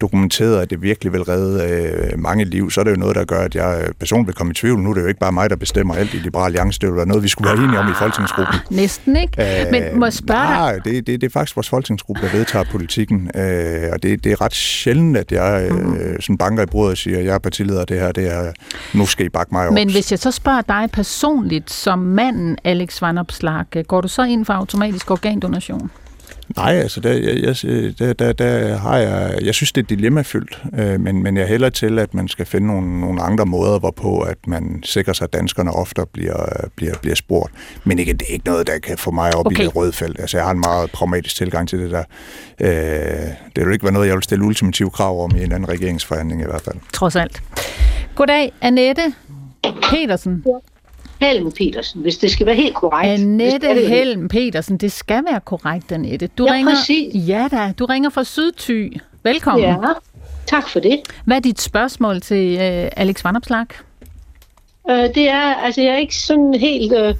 dokumenteret, at det virkelig vil redde øh, mange liv, så er det jo noget, der gør, at jeg øh, personligt vil komme i tvivl. Nu er det jo ikke bare mig, der bestemmer alt i Liberal Alliance. Det er noget, vi skulle være enige om i Folketingsgruppen. Næsten ikke. Øh, Men må jeg spørge nej, dig? Det, det, det er faktisk vores Folketingsgruppe, der vedtager politikken. Øh, og det, det er ret sjældent, at jeg øh, mm. sådan banker i bordet og siger, at jeg er partileder det her, det er, nu skal I bakke mig op. Men hvis jeg så spørger dig personligt, som manden Alex Van Opslag, går du så ind for automatisk organdonation? Nej, altså der, jeg, jeg, der, der, der har jeg, jeg synes, det er dilemmafyldt, øh, men, men jeg hælder til, at man skal finde nogle, nogle andre måder, hvorpå at man sikrer sig, at danskerne ofte bliver, bliver, bliver spurgt. Men ikke, det er ikke noget, der kan få mig op okay. i det røde felt. Altså, jeg har en meget pragmatisk tilgang til det der. Øh, det vil ikke være noget, jeg vil stille ultimative krav om i en anden regeringsforhandling i hvert fald. Trods alt. Goddag, Annette Petersen. Ja. Helm Petersen, hvis det skal være helt korrekt. Annette det Helm Petersen, det skal være korrekt, Annette. Du ja, ringer, præcis. Ja da, du ringer fra Sydty. Velkommen. Ja, tak for det. Hvad er dit spørgsmål til uh, Alex Vanopslag? Uh, det er, altså jeg er ikke sådan helt uh,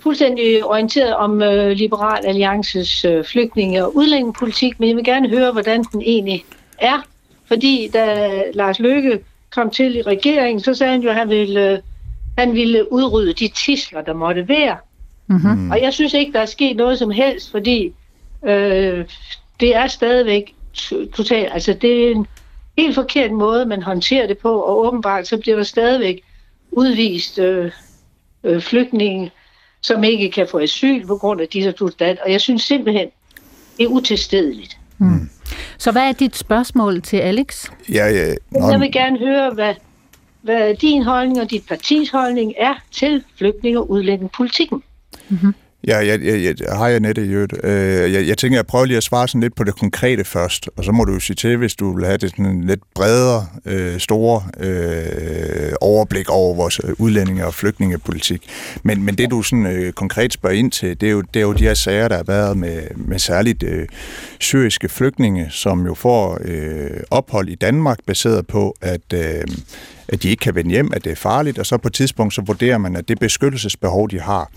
fuldstændig orienteret om uh, Liberal Alliances uh, flygtninge- og udlændingepolitik, men jeg vil gerne høre, hvordan den egentlig er. Fordi da Lars Løkke kom til i regeringen, så sagde han jo, at han ville uh, han ville udrydde de tisler, der måtte være. Mm-hmm. Og jeg synes ikke, der er sket noget som helst, fordi øh, det er stadigvæk totalt, altså det er en helt forkert måde, man håndterer det på, og åbenbart så bliver der stadigvæk udvist øh, øh, flygtninge, som ikke kan få asyl på grund af disse dat. Og jeg synes simpelthen, det er utilstedeligt. Mm. Så hvad er dit spørgsmål til Alex? Ja, ja. Jeg vil gerne høre, hvad hvad din holdning og dit partis holdning er til flygtninge- og udlændingepolitikken. Mm-hmm. Ja, jeg, jeg, jeg, hej Annette i øvrigt. Øh, jeg, jeg tænker, jeg prøver lige at svare sådan lidt på det konkrete først, og så må du jo sige til, hvis du vil have det sådan en lidt bredere, øh, store øh, overblik over vores øh, udlændinge- og flygtningepolitik. Men, men det, du sådan øh, konkret spørger ind til, det er, jo, det er jo de her sager, der har været med, med særligt øh, syriske flygtninge, som jo får øh, ophold i Danmark, baseret på, at øh, at de ikke kan vende hjem, at det er farligt, og så på et tidspunkt så vurderer man, at det beskyttelsesbehov, de har,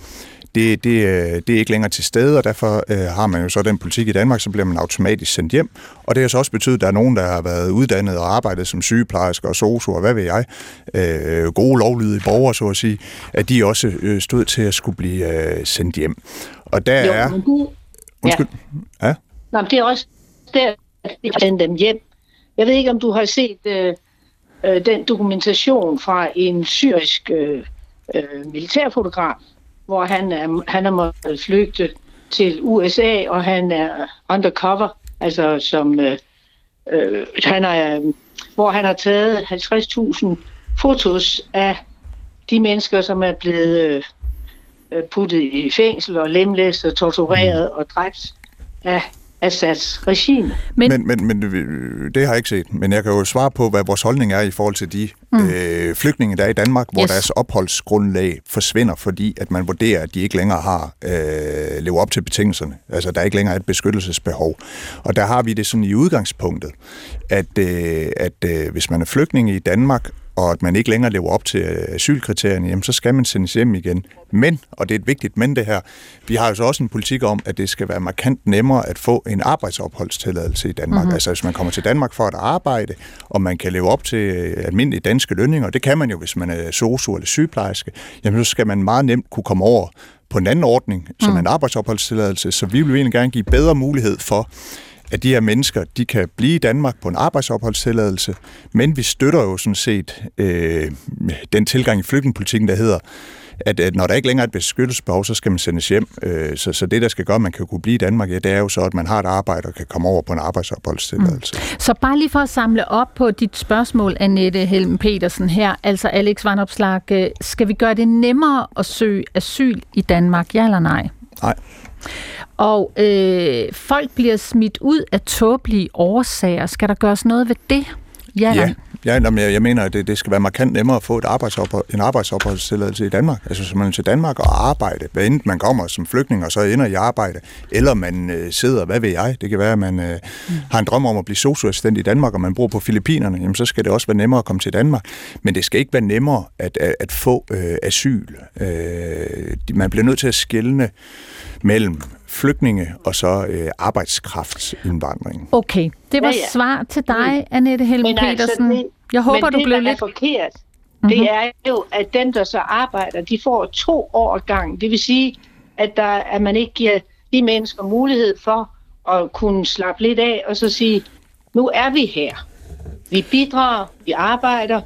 det, det, øh, det er ikke længere til stede, og derfor øh, har man jo så den politik i Danmark, så bliver man automatisk sendt hjem. Og det har så også betydet, at der er nogen, der har været uddannet og arbejdet som sygeplejersker og sosu og hvad ved jeg, øh, gode lovlydige borgere, så at sige, at de også øh, stod til at skulle blive øh, sendt hjem. Og der jo, er... Men Undskyld. Ja. ja. Nå, det er også der, at vi sender dem hjem. Jeg ved ikke, om du har set... Øh øh, den dokumentation fra en syrisk øh, øh, militærfotograf, hvor han er, han er måttet flygte til USA, og han er undercover, altså som øh, øh, han er, hvor han har taget 50.000 fotos af de mennesker, som er blevet øh, øh, puttet i fængsel og lemlæstet, tortureret og dræbt af Assads regime. Men, men, men, men øh, det har jeg ikke set. Men jeg kan jo svare på, hvad vores holdning er i forhold til de mm. øh, flygtninge, der er i Danmark, hvor yes. deres opholdsgrundlag forsvinder, fordi at man vurderer, at de ikke længere har øh, lever op til betingelserne. Altså, der er ikke længere et beskyttelsesbehov. Og der har vi det sådan i udgangspunktet, at, øh, at øh, hvis man er flygtning i Danmark, og at man ikke længere lever op til asylkriterierne, jamen så skal man sendes hjem igen. Men, og det er et vigtigt men det her, vi har jo så også en politik om, at det skal være markant nemmere at få en arbejdsopholdstilladelse i Danmark. Mm-hmm. Altså hvis man kommer til Danmark for at arbejde, og man kan leve op til almindelige danske lønninger, det kan man jo, hvis man er sosu eller sygeplejerske, jamen så skal man meget nemt kunne komme over på en anden ordning, som mm. en arbejdsopholdstilladelse, så vi vil egentlig gerne give bedre mulighed for, at de her mennesker, de kan blive i Danmark på en arbejdsopholdstilladelse, men vi støtter jo sådan set øh, den tilgang i flygtningepolitikken, der hedder, at, at når der ikke længere er et beskyttelsesbehov, så skal man sendes hjem. Øh, så, så det, der skal gøre, at man kan kunne blive i Danmark, ja, det er jo så, at man har et arbejde og kan komme over på en arbejdsopholdstilladelse. Mm. Så bare lige for at samle op på dit spørgsmål, Annette Helm Petersen her, altså Alex Van Opslag, øh, skal vi gøre det nemmere at søge asyl i Danmark, ja eller nej? Nej. Og øh, folk bliver smidt ud af tåbelige årsager. Skal der gøres noget ved det? Ja, ja. Ja, jeg, jeg mener, at det, det skal være markant nemmere at få et arbejdsophold, en arbejdsopholdstilladelse i Danmark. Altså, så man er til Danmark og arbejde, hvad enten man kommer som flygtning og så ender i arbejde, eller man øh, sidder, hvad ved jeg, det kan være, at man øh, mm. har en drøm om at blive socioassistent i Danmark, og man bor på Filippinerne, jamen så skal det også være nemmere at komme til Danmark. Men det skal ikke være nemmere at, at, at få øh, asyl. Øh, man bliver nødt til at skille mellem flygtninge og så øh, arbejdskraftsindvandring. Okay, det var ja, ja. svar til dig, mm. Annette Helm altså, Petersen. Altså, det, jeg håber, du blev lidt... forkert, mm-hmm. det er jo, at dem, der så arbejder, de får to år gang. Det vil sige, at, der, at man ikke giver de mennesker mulighed for at kunne slappe lidt af og så sige, nu er vi her. Vi bidrager, vi arbejder.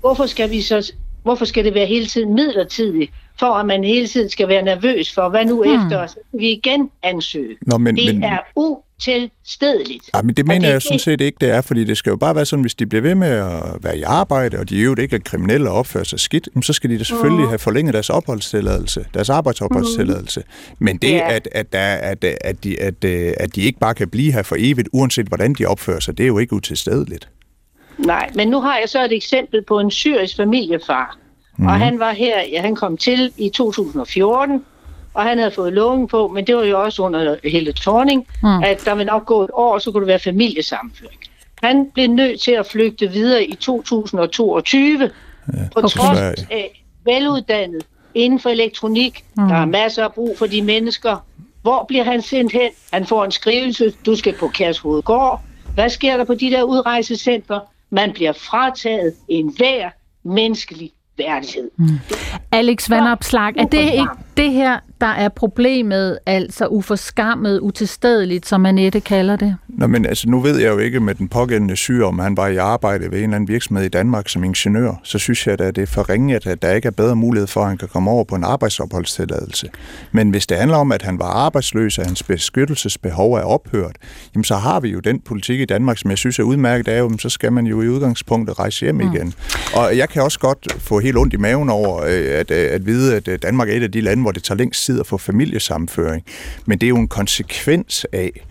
Hvorfor skal, vi så, hvorfor skal det være hele tiden midlertidigt? For at man hele tiden skal være nervøs for, hvad nu hmm. efter, så skal vi igen ansøge. Nå, men, det men, er utilstedeligt. Ja, men det mener det, jeg sådan set ikke, det er, fordi det skal jo bare være sådan, hvis de bliver ved med at være i arbejde, og de jo ikke er kriminelle og opfører sig skidt, så skal de da selvfølgelig uh. have forlænget deres opholdstilladelse, deres arbejdsopholdstilladelse. Uh. Men det, ja. at, at, der, at, at, de, at, at de ikke bare kan blive her for evigt, uanset hvordan de opfører sig, det er jo ikke utilstedeligt. Nej, men nu har jeg så et eksempel på en syrisk familiefar, Mm. Og mhm. han var her, ja, han kom til i 2014, og han havde fået loven på, men det var jo også under hele Thorning, mm. at der ville nok gå et år, så kunne det være familiesammenføring. Han blev nødt til at flygte videre i 2022, ja. på okay. trods af veluddannet inden for elektronik. Mm. Der er masser af brug for de mennesker. Hvor bliver han sendt hen? Han får en skrivelse, du skal på Kærshovedgård. Hvad sker der på de der udrejsecenter? Man bliver frataget en hver menneskelig værdighed. Mm. Alex Van Opslag, er det ikke det her, der er problemet, altså uforskammet, utilstedeligt, som Annette kalder det? Nå, men altså, nu ved jeg jo ikke med den pågældende syge, om han var i arbejde ved en eller anden virksomhed i Danmark som ingeniør, så synes jeg, at det er for ringe, at der ikke er bedre mulighed for, at han kan komme over på en arbejdsopholdstilladelse. Men hvis det handler om, at han var arbejdsløs, og hans beskyttelsesbehov er ophørt, jamen så har vi jo den politik i Danmark, som jeg synes er udmærket af, så skal man jo i udgangspunktet rejse hjem mm. igen. Og jeg kan også godt få helt ondt i maven over øh, at, øh, at vide, at øh, Danmark er et af de lande, hvor det tager længst tid at få familiesamføring. Men det er jo en konsekvens af,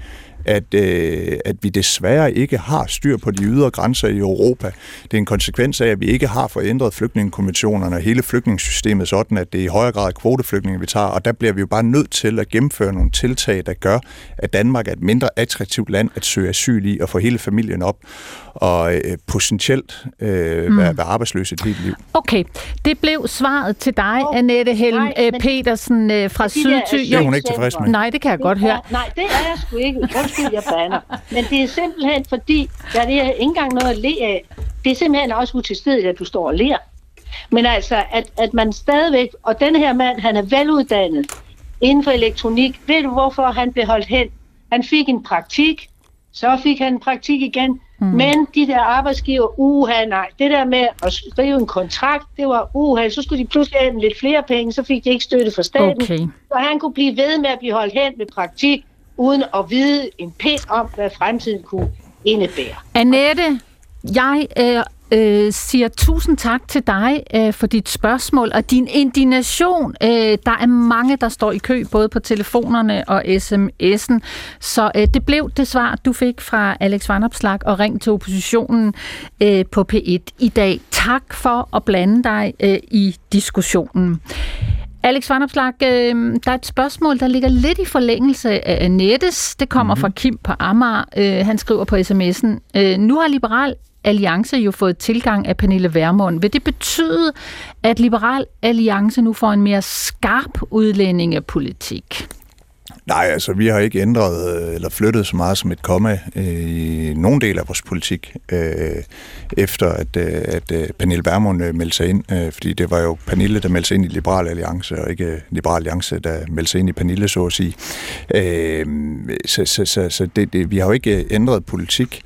at, øh, at vi desværre ikke har styr på de ydre grænser i Europa. Det er en konsekvens af, at vi ikke har forændret flygtningekonventionerne og hele flygtningssystemet sådan, at det er i højere grad kvoteflygtninge, vi tager, og der bliver vi jo bare nødt til at gennemføre nogle tiltag, der gør, at Danmark er et mindre attraktivt land at søge asyl i og få hele familien op og øh, potentielt øh, mm. være, være arbejdsløs et helt liv. Okay, det blev svaret til dig, oh, Annette Helm nej, øh, Petersen øh, fra Sydty. Det er hun ikke tilfreds med. Nej, det kan jeg det godt høre. Nej, det er jeg sgu ikke. Undskyld, jeg bander. Men det er simpelthen fordi, der er ikke engang noget at le af. Det er simpelthen også utilstedigt, at du står og ler. Men altså, at, at man stadigvæk, og den her mand, han er veluddannet inden for elektronik. Ved du, hvorfor han blev holdt hen? Han fik en praktik, så fik han en praktik igen, Mm. Men de der arbejdsgiver, uha nej, det der med at skrive en kontrakt, det var uha, så skulle de pludselig have lidt flere penge, så fik de ikke støtte fra staten. Okay. Så han kunne blive ved med at blive holdt hen med praktik, uden at vide en pind om, hvad fremtiden kunne indebære. Annette, jeg øh, øh, siger tusind tak til dig øh, for dit spørgsmål og din indignation. Øh, der er mange, der står i kø, både på telefonerne og sms'en. Så øh, det blev det svar, du fik fra Alex Vanopslag og Ring til oppositionen øh, på P1 i dag. Tak for at blande dig øh, i diskussionen. Alex Vanopslag, øh, der er et spørgsmål, der ligger lidt i forlængelse af Nettes. Det kommer mm-hmm. fra Kim på Amager. Øh, han skriver på sms'en. Øh, nu har Liberal Alliance jo fået tilgang af Pernille Vermund. Vil det betyde, at Liberal Alliance nu får en mere skarp udlændingepolitik? Nej, altså vi har ikke ændret øh, eller flyttet så meget som et komma øh, i nogen del af vores politik, øh, efter at, at Pernille Vermund meldte sig ind, fordi det var jo Pernille, der meldte sig ind i Liberal Alliance, og ikke Liberal Alliance, der meldte sig ind i Pernille, så at sige. Så, så, så, så det, det, vi har jo ikke ændret politik,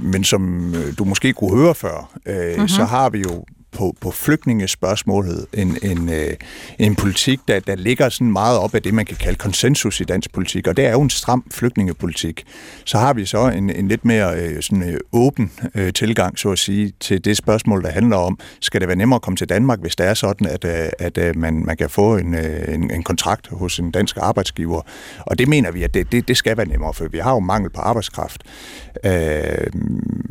men som du måske kunne høre før, mm-hmm. så har vi jo på, på flygtningespørgsmålet en, en, øh, en politik, der, der ligger sådan meget op af det, man kan kalde konsensus i dansk politik, og det er jo en stram flygtningepolitik. Så har vi så en, en lidt mere øh, sådan, øh, åben øh, tilgang, så at sige, til det spørgsmål, der handler om, skal det være nemmere at komme til Danmark, hvis det er sådan, at, øh, at øh, man, man kan få en, øh, en, en kontrakt hos en dansk arbejdsgiver. Og det mener vi, at det, det, det skal være nemmere, for vi har jo mangel på arbejdskraft. Øh,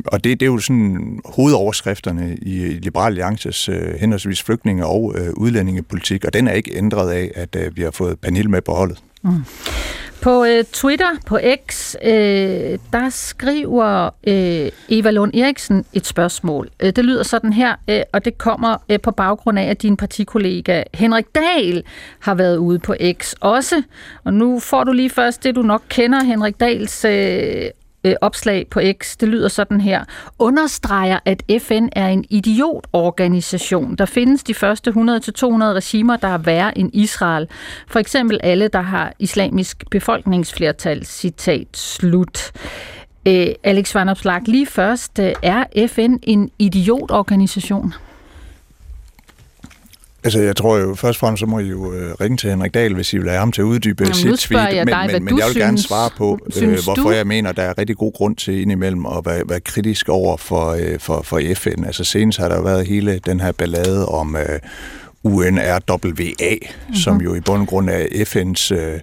og det, det er jo sådan hovedoverskrifterne i, i Liberal Alliances øh, henholdsvis flygtninge- og øh, udlændingepolitik, og den er ikke ændret af, at øh, vi har fået Pernille med på holdet. Mm. På øh, Twitter, på X, øh, der skriver øh, Eva Lund Eriksen et spørgsmål. Øh, det lyder sådan her, øh, og det kommer øh, på baggrund af, at din partikollega Henrik Dahl har været ude på X også. Og nu får du lige først det, du nok kender, Henrik Dahls øh, øh, opslag på X. Det lyder sådan her. Understreger, at FN er en idiotorganisation. Der findes de første 100-200 regimer, der er værre end Israel. For eksempel alle, der har islamisk befolkningsflertal. Citat slut. Øh, Alex Van Opslag, lige først. Øh, er FN en idiotorganisation? Altså, jeg tror jo, først og fremmest, så må I jo øh, ringe til Henrik Dahl, hvis I vil have ham til at uddybe Jamen, sit tweet. Jeg men, dig, men, men jeg vil synes, gerne svare på, øh, hvorfor du? jeg mener, der er rigtig god grund til indimellem at være, være kritisk over for, øh, for, for FN. Altså, senest har der været hele den her ballade om øh, UNRWA, mm-hmm. som jo i bund og grund er FN's... Øh,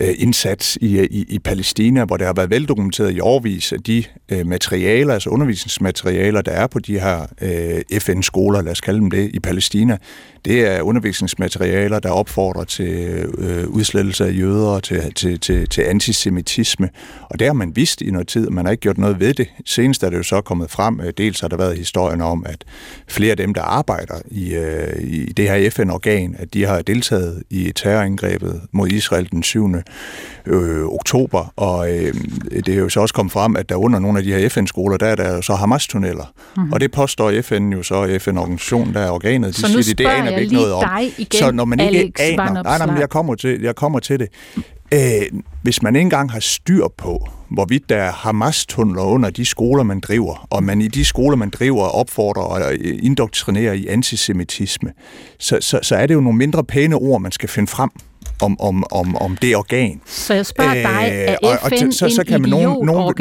øh, indsats i, i, i Palæstina, hvor det har været veldokumenteret i årvis, at de øh, materialer, altså undervisningsmaterialer, der er på de her øh, FN-skoler, lad os kalde dem det, i Palæstina, det er undervisningsmaterialer, der opfordrer til øh, udslettelse af jøder og til, til, til, til antisemitisme. Og det har man vidst i noget tid, man har ikke gjort noget ved det. Senest er det jo så kommet frem, øh, dels har der været historien om, at flere af dem, der arbejder i, øh, i det her FN-organ, at de har deltaget i terrorangrebet mod Israel den 7. Øh, oktober, og øh, det er jo så også kommet frem, at der under nogle af de her FN-skoler, der er der så Hamas-tunneller. Mm-hmm. Og det påstår FN jo så, FN-organisationen, der er organet, de så siger, det aner vi ikke noget om. Igen, så når man ikke Alex aner, nej, nej, jeg kommer til, jeg kommer til det. Æh, hvis man ikke engang har styr på, hvorvidt der er Hamas-tunneler under de skoler, man driver, og man i de skoler, man driver, opfordrer og indoktrinerer i antisemitisme, så, så, så er det jo nogle mindre pæne ord, man skal finde frem om, om, om, om det organ. Så jeg spørger dig, er FN og, og så, så kan man nogen, nogen,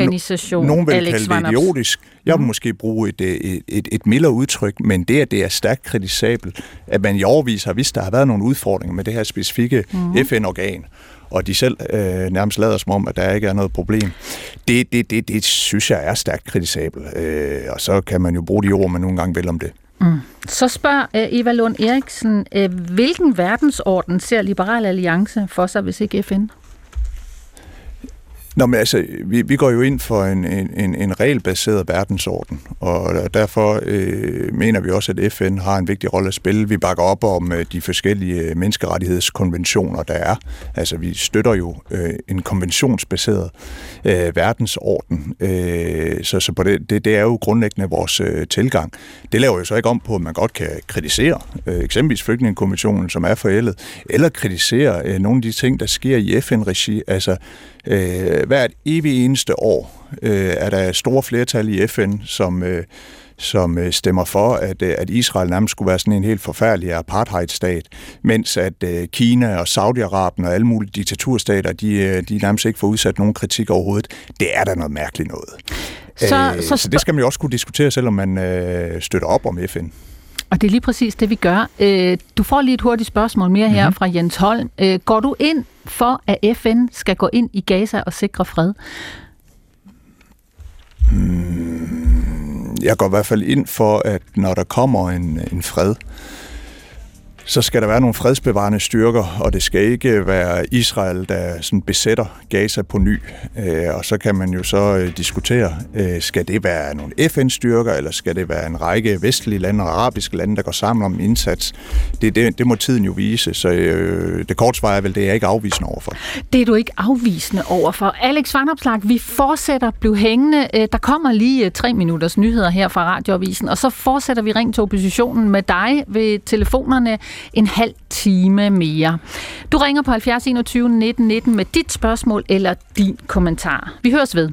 nogen vil Alex kalde det idiotisk. Jeg vil mm. måske bruge et, et, et, et mildere udtryk, men det, at det er stærkt kritisabelt, at man i overvis har vidst, der har været nogle udfordringer med det her specifikke mm. FN-organ, og de selv øh, nærmest lader som om, at der ikke er noget problem. Det, det, det, det synes jeg er stærkt kritisabelt, øh, og så kan man jo bruge de ord, man nogle gange vil om det. Mm. Så spørger øh, Eva Lund Eriksen, øh, hvilken verdensorden ser Liberal Alliance for sig, hvis ikke FN? Nå, men altså, vi, vi går jo ind for en, en, en regelbaseret verdensorden, og derfor øh, mener vi også, at FN har en vigtig rolle at spille. Vi bakker op om øh, de forskellige øh, menneskerettighedskonventioner, der er. Altså, vi støtter jo øh, en konventionsbaseret øh, verdensorden, øh, så, så på det, det, det er jo grundlæggende vores øh, tilgang. Det laver jo så ikke om på, at man godt kan kritisere øh, eksempelvis flygtningekonventionen, som er forældet, eller kritisere øh, nogle af de ting, der sker i FN-regi. Altså, Øh, hvert evig eneste år øh, er der store flertal i FN, som, øh, som øh, stemmer for, at, øh, at Israel nærmest skulle være sådan en helt forfærdelig apartheidstat, mens at øh, Kina og Saudi-Arabien og alle mulige diktaturstater, de, øh, de nærmest ikke får udsat nogen kritik overhovedet. Det er da noget mærkeligt noget. Så, øh, så, så det skal man jo også kunne diskutere, selvom man øh, støtter op om FN. Og det er lige præcis det, vi gør. Øh, du får lige et hurtigt spørgsmål mere her mm-hmm. fra Jens Holm. Øh, går du ind for, at FN skal gå ind i Gaza og sikre fred? Hmm, jeg går i hvert fald ind for, at når der kommer en, en fred, så skal der være nogle fredsbevarende styrker, og det skal ikke være Israel, der sådan besætter Gaza på ny. Øh, og så kan man jo så øh, diskutere, øh, skal det være nogle FN-styrker, eller skal det være en række vestlige lande og arabiske lande, der går sammen om en indsats? Det, det, det må tiden jo vise, så det korte svar er vel, det er jeg ikke afvisende overfor. Det er du ikke afvisende overfor. Alex Vanopslag, vi fortsætter blive hængende. Der kommer lige tre minutters nyheder her fra Radioavisen, og så fortsætter vi ring til oppositionen med dig ved telefonerne en halv time mere. Du ringer på 70 21 19 19 med dit spørgsmål eller din kommentar. Vi høres ved.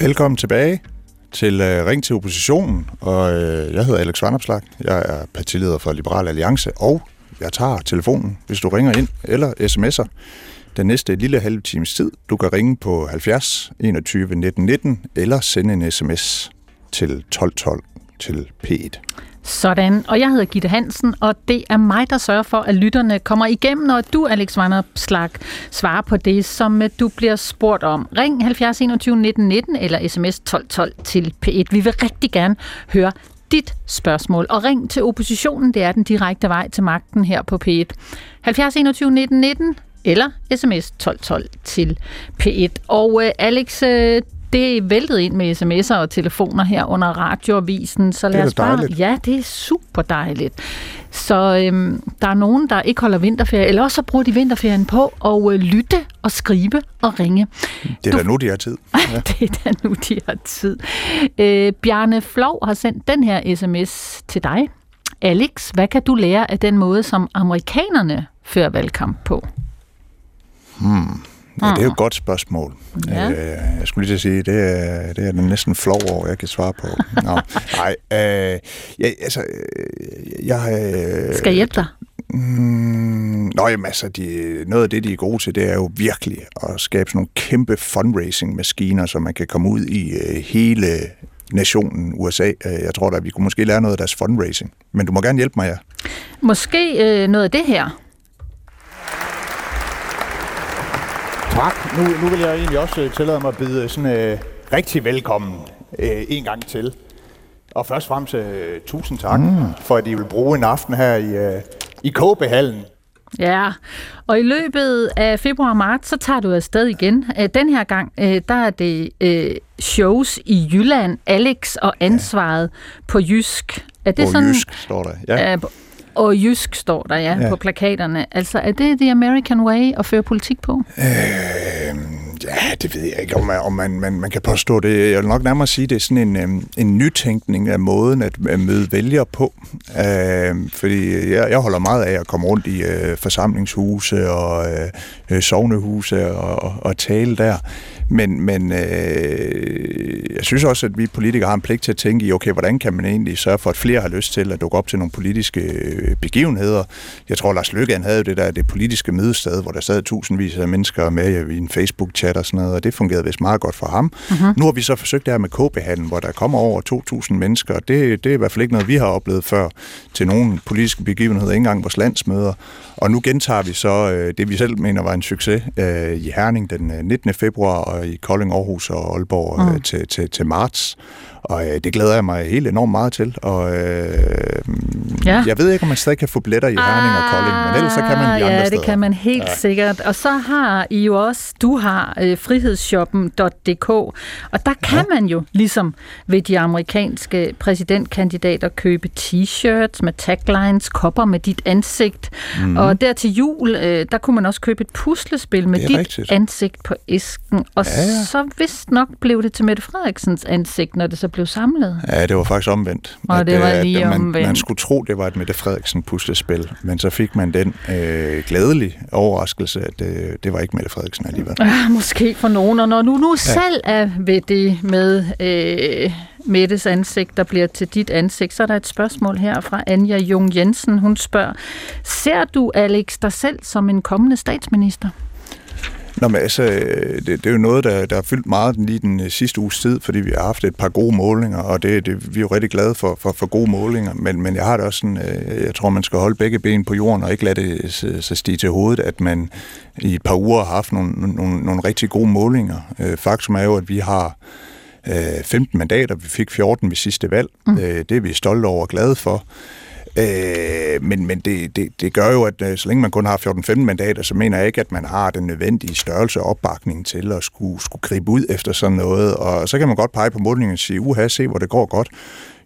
Velkommen tilbage til uh, Ring til oppositionen, og uh, jeg hedder Alex Vandopslag. Jeg er partileder for Liberal Alliance, og jeg tager telefonen, hvis du ringer ind eller sms'er den næste lille halve times tid. Du kan ringe på 70 21 19 19 eller sende en sms til 1212 til P1. Sådan, og jeg hedder Gitte Hansen, og det er mig, der sørger for, at lytterne kommer igennem, når du, Alex Vanderslag, svarer på det, som øh, du bliver spurgt om. Ring 70 21 19 19 eller sms 1212 til P1. Vi vil rigtig gerne høre dit spørgsmål. Og ring til oppositionen, det er den direkte vej til magten her på P1. 70 21 19 19 eller sms 1212 til P1. Og øh, Alex, øh, det er væltet ind med sms'er og telefoner her under radioavisen, så lad os bare... Dejligt. Ja, det er super dejligt. Så øhm, der er nogen, der ikke holder vinterferie, eller også så bruger de vinterferien på at øh, lytte og skrive og ringe. Det er du... da nu, de har tid. Ja. det er da nu, de har tid. Øh, Bjarne Flov har sendt den her sms til dig. Alex, hvad kan du lære af den måde, som amerikanerne fører valgkamp på? Hmm. Ja, det er jo et godt spørgsmål. Ja. Øh, jeg skulle lige til at sige, det er, det er den næsten flov over, jeg kan svare på. Nå, nej, øh, ja, altså, øh, jeg... Øh, Skal jeg hjælpe dig? Mm, nå, jamen, altså, de, noget af det, de er gode til, det er jo virkelig at skabe sådan nogle kæmpe fundraising-maskiner, så man kan komme ud i øh, hele nationen USA. Øh, jeg tror da, vi kunne måske lære noget af deres fundraising. Men du må gerne hjælpe mig, ja. Måske øh, noget af det her. Tak. Nu, nu vil jeg egentlig også øh, tillade mig at byde sådan øh, rigtig velkommen øh, en gang til. Og først og fremmest øh, tusind tak mm. for, at I vil bruge en aften her i, øh, i KB-hallen. Ja, og i løbet af februar og marts, så tager du afsted igen. Øh, den her gang, øh, der er det shows i Jylland, Alex og ansvaret ja. på Jysk. Er det på sådan, Jysk står der, ja. Og jysk står der, ja, ja, på plakaterne. Altså, er det the American way at føre politik på? Øh, ja, det ved jeg ikke, om man, om man, man, man kan påstå det. Jeg vil nok nærmere sige, det er sådan en, øhm, en nytænkning af måden at, møde vælgere på. Øh, fordi jeg, jeg holder meget af at komme rundt i øh, forsamlingshuse og øh, øh sovnehuse og, og, og tale der. Men, men øh, jeg synes også, at vi politikere har en pligt til at tænke i, okay, hvordan kan man egentlig sørge for, at flere har lyst til at dukke op til nogle politiske øh, begivenheder. Jeg tror, Lars Løkke han havde jo det der det politiske mødested, hvor der sad tusindvis af mennesker med i en Facebook-chat og sådan noget, og det fungerede vist meget godt for ham. Uh-huh. Nu har vi så forsøgt det her med KB-handlen, hvor der kommer over 2.000 mennesker, og det, det er i hvert fald ikke noget, vi har oplevet før til nogle politiske begivenheder, ikke engang vores landsmøder. Og nu gentager vi så øh, det, vi selv mener var en succes øh, i Herning den 19. Øh, februar, og i Kolding, Aarhus og Aalborg mm. øh, til, til, til marts. Og øh, det glæder jeg mig helt enormt meget til. Og øh, ja. jeg ved ikke, om man stadig kan få billetter i Herning og Kolding, men ellers så kan man de ah, andre Ja, steder. det kan man helt ja. sikkert. Og så har I jo også, du har øh, frihedsshoppen.dk, og der kan ja. man jo, ligesom ved de amerikanske præsidentkandidater, købe t-shirts med taglines, kopper med dit ansigt. Mm. Og der til jul, øh, der kunne man også købe et puslespil med dit rigtigt. ansigt på æsken. Og ja, ja. så vist nok blev det til Mette Frederiksens ansigt, når det så blev samlet. Ja, det var faktisk omvendt. Og det var at, lige at man, omvendt. Man skulle tro, det var et Mette Frederiksen puslespil, men så fik man den øh, glædelige overraskelse, at øh, det var ikke Mette Frederiksen alligevel. Ah, måske for nogen, og når du nu ja. selv er ved det med øh, Mettes ansigt, der bliver til dit ansigt, så er der et spørgsmål her fra Anja Jung Jensen. Hun spørger, ser du Alex dig selv som en kommende statsminister? Nå, men altså, det, det er jo noget, der, der har fyldt meget lige den øh, sidste uges tid, fordi vi har haft et par gode målinger, og det, det, vi er jo rigtig glade for, for, for gode målinger, men, men jeg har det også sådan, øh, jeg tror, man skal holde begge ben på jorden, og ikke lade det så, så stige til hovedet, at man i et par uger har haft nogle, nogle, nogle rigtig gode målinger. Øh, faktum er jo, at vi har øh, 15 mandater, vi fik 14 ved sidste valg. Mm. Øh, det er vi stolte over og glade for. Øh, men men det, det, det gør jo, at øh, så længe man kun har 14-15 mandater, så mener jeg ikke, at man har den nødvendige størrelse og opbakning til at skulle, skulle gribe ud efter sådan noget. Og så kan man godt pege på målingen og sige, uha, se hvor det går godt.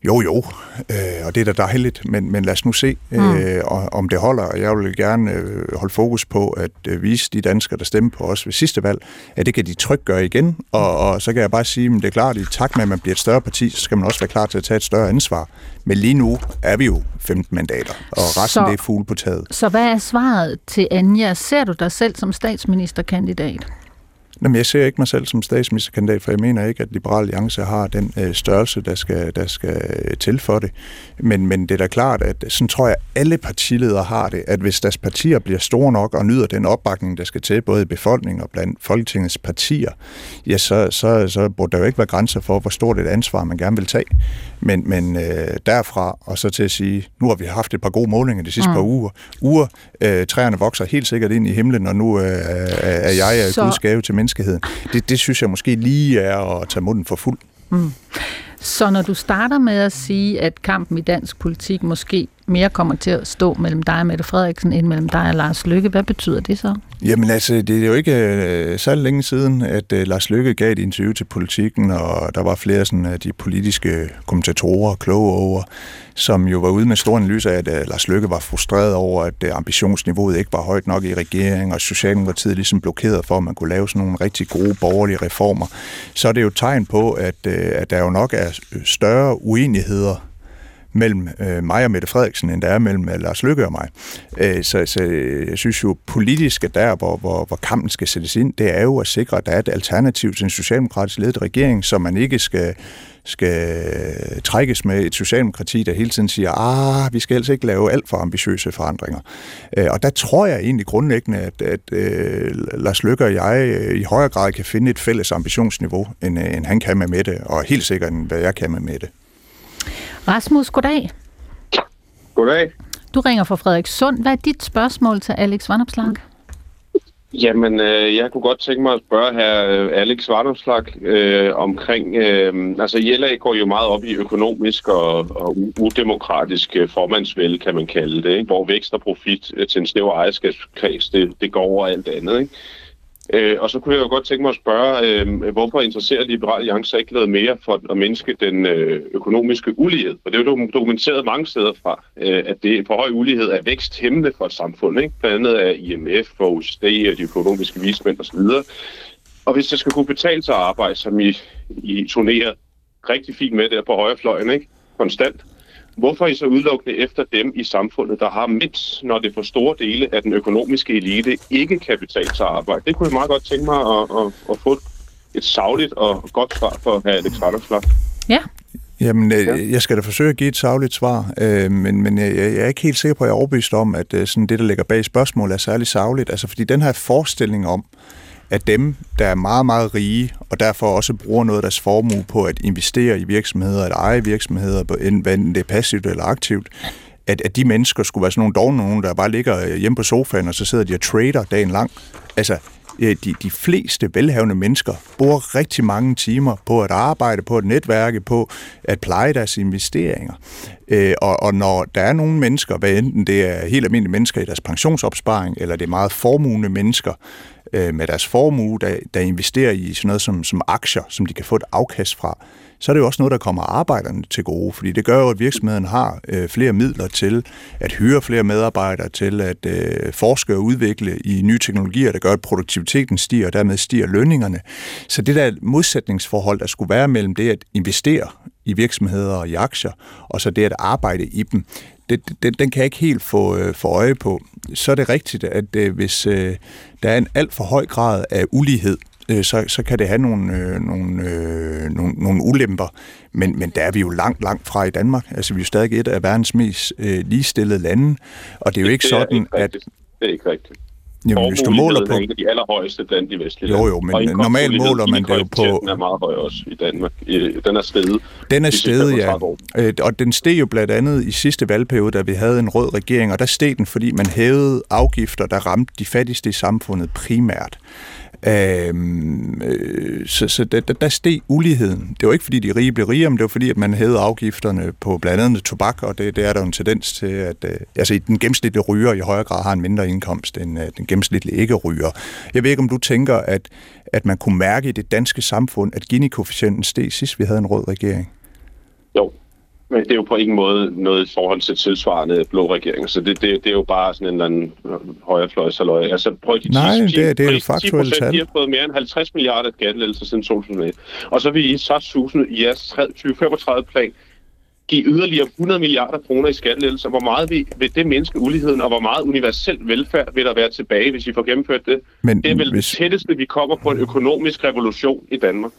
Jo, jo, øh, og det er da dejligt, men, men lad os nu se, øh, om det holder. Og jeg vil gerne øh, holde fokus på at øh, vise de danskere, der stemte på os ved sidste valg, at det kan de trygt gøre igen. Og, og så kan jeg bare sige, at det er klart, at i takt med, at man bliver et større parti, så skal man også være klar til at tage et større ansvar. Men lige nu er vi jo 15 mandater, og resten Så- det er fugle på taget. Så hvad er svaret til Anja? Ser du dig selv som statsministerkandidat? Jamen, jeg ser ikke mig selv som statsministerkandidat, for jeg mener ikke, at Liberal Alliance har den øh, størrelse, der skal, der skal øh, til for det. Men, men det er da klart, at sådan tror jeg, alle partiledere har det, at hvis deres partier bliver store nok og nyder den opbakning, der skal til, både i befolkningen og blandt Folketingets partier, ja, så, så, så burde der jo ikke være grænser for, hvor stort et ansvar man gerne vil tage. Men, men øh, derfra og så til at sige, nu har vi haft et par gode målinger de sidste mm. par uger. uger øh, træerne vokser helt sikkert ind i himlen, og nu øh, er jeg Så- Guds gave til menneskeheden. Det, det synes jeg måske lige er at tage munden for fuld. Mm. Så når du starter med at sige, at kampen i dansk politik måske mere kommer til at stå mellem dig og Mette Frederiksen, end mellem dig og Lars Lykke, hvad betyder det så? Jamen altså, det er jo ikke øh, så længe siden, at øh, Lars Lykke gav et interview til politikken, og der var flere sådan, af de politiske kommentatorer, kloge over, som jo var ude med stor analyse af, at øh, Lars Lykke var frustreret over, at øh, ambitionsniveauet ikke var højt nok i regeringen, og Socialdemokratiet ligesom blokeret for, at man kunne lave sådan nogle rigtig gode borgerlige reformer. Så er det jo et tegn på, at, øh, at der jo nok er øh, større uenigheder mellem øh, mig og Mette Frederiksen, end der er mellem øh, Lars Løkke og mig. Øh, så, så jeg synes jo politisk, at der, hvor, hvor, hvor kampen skal sættes ind, det er jo at sikre, at der er et alternativ til en socialdemokratisk ledet regering, så man ikke skal skal trækkes med et socialdemokrati, der hele tiden siger, ah, vi skal altså ikke lave alt for ambitiøse forandringer. Øh, og der tror jeg egentlig grundlæggende, at, at øh, Lars Løkke og jeg øh, i højere grad kan finde et fælles ambitionsniveau, end, øh, end han kan med Mette, og helt sikkert, end hvad jeg kan med Mette. Rasmus, goddag. Goddag. Du ringer fra Frederikssund. Hvad er dit spørgsmål til Alex Vanopslagh? Jamen, øh, jeg kunne godt tænke mig at spørge her øh, Alex Varnopslag øh, omkring... Øh, altså, JLA går jo meget op i økonomisk og, og udemokratisk øh, formandsvælde, kan man kalde det, ikke? hvor vækst og profit øh, til en snæver ejerskabskreds, det, det går over alt andet. Ikke? Øh, og så kunne jeg jo godt tænke mig at spørge, øh, hvorfor interesserer Liberal Alliance sig ikke noget mere for at mindske den øh, økonomiske ulighed? For det er jo dokumenteret mange steder fra, øh, at det for høj ulighed er væksthæmmende for et samfund. Ikke? Blandt andet af IMF og OECD og de økonomiske vismænd osv. Og hvis det skal kunne betale sig at arbejde, som I, I turnerer rigtig fint med der på højrefløjen, ikke? konstant, Hvorfor er I så udelukkende efter dem i samfundet, der har mindst, når det for store dele af den økonomiske elite ikke kan betale sig arbejde? Det kunne jeg meget godt tænke mig at, at, at få et savligt og godt svar for hr. Alex Vanderslag. Ja, Jamen, øh, jeg skal da forsøge at give et savligt svar, øh, men, men jeg, jeg er ikke helt sikker på, at jeg er overbevist om, at øh, sådan det, der ligger bag spørgsmålet, er særlig savligt. Altså, fordi den her forestilling om, at dem, der er meget, meget rige, og derfor også bruger noget af deres formue på at investere i virksomheder, at eje virksomheder, på enten det er passivt eller aktivt, at, at de mennesker skulle være sådan nogle dogne nogen, der bare ligger hjemme på sofaen, og så sidder de og trader dagen lang. Altså, Øh, de, de fleste velhavende mennesker bruger rigtig mange timer på at arbejde, på at netværke, på at pleje deres investeringer. Øh, og, og når der er nogle mennesker, hvad enten det er helt almindelige mennesker i deres pensionsopsparing, eller det er meget formuende mennesker øh, med deres formue, der, der investerer i sådan noget som, som aktier, som de kan få et afkast fra, så er det jo også noget, der kommer arbejderne til gode, fordi det gør jo, at virksomheden har øh, flere midler til at hyre flere medarbejdere, til at øh, forske og udvikle i nye teknologier, der gør, at produktiviteten stiger, og dermed stiger lønningerne. Så det der modsætningsforhold, der skulle være mellem det at investere i virksomheder og i aktier, og så det at arbejde i dem, det, den, den kan jeg ikke helt få, øh, få øje på. Så er det rigtigt, at øh, hvis øh, der er en alt for høj grad af ulighed, øh, så, så kan det have nogle, øh, nogle, øh, nogle, nogle ulemper. Men, men der er vi jo langt, langt fra i Danmark. Altså, vi er jo stadig et af verdens mest øh, ligestillede lande, og det er jo ikke det sådan, ikke at... Det er ikke rigtigt. Jamen, hvis du måler på... er en af de allerhøjeste blandt de vestlige Jo, jo, men normalt måler man det jo på... Den er meget høj også i Danmark. Den er steget. Den er steget, ja. Øh, og den steg jo blandt andet i sidste valgperiode, da vi havde en rød regering, og der steg den, fordi man hævede afgifter, der ramte de fattigste i samfundet primært. Øhm, øh, så så der, der steg uligheden. Det var ikke fordi de rige blev rigere, men det var fordi, at man hævede afgifterne på blandt andet tobak, og det, det er der jo en tendens til, at øh, altså, den gennemsnitlige ryger i højere grad har en mindre indkomst end øh, den gennemsnitlige ikke-ryger. Jeg ved ikke, om du tænker, at, at man kunne mærke i det danske samfund, at Gini-koefficienten steg sidst, vi havde en rød regering. Jo, men det er jo på ingen måde noget i forhold til tilsvarende blå regering. Så det, det, det er jo bare sådan en eller anden højrefløjsaløj. Altså prøv de Nej, 10, det, det er jo faktuelt tal. De har fået mere end 50 milliarder skattelettelser siden 2001. Og så vil I så 1000 i jeres 2035-plan give yderligere 100 milliarder kroner i skattelettelser. Hvor meget vil, vil det mindske uligheden, og hvor meget universel velfærd vil der være tilbage, hvis I får gennemført det? Men det er vel hvis... tætteste, vi kommer på en økonomisk revolution i Danmark.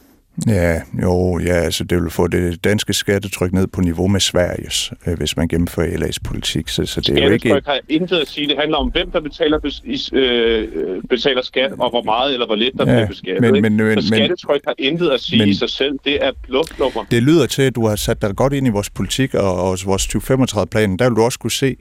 Ja, jo, ja, altså det vil få det danske skattetryk ned på niveau med Sveriges, øh, hvis man gennemfører LA's politik. Så, så det er jo ikke... Har intet at sige. Det handler om, hvem der betaler, øh, betaler skat, og hvor meget eller hvor lidt der ja, bliver beskattet. Men, men, men, så skattetryk har intet at sige men, i sig selv. Det er luftnummer. Det lyder til, at du har sat dig godt ind i vores politik og, og vores 2035-plan. Der vil du også kunne se,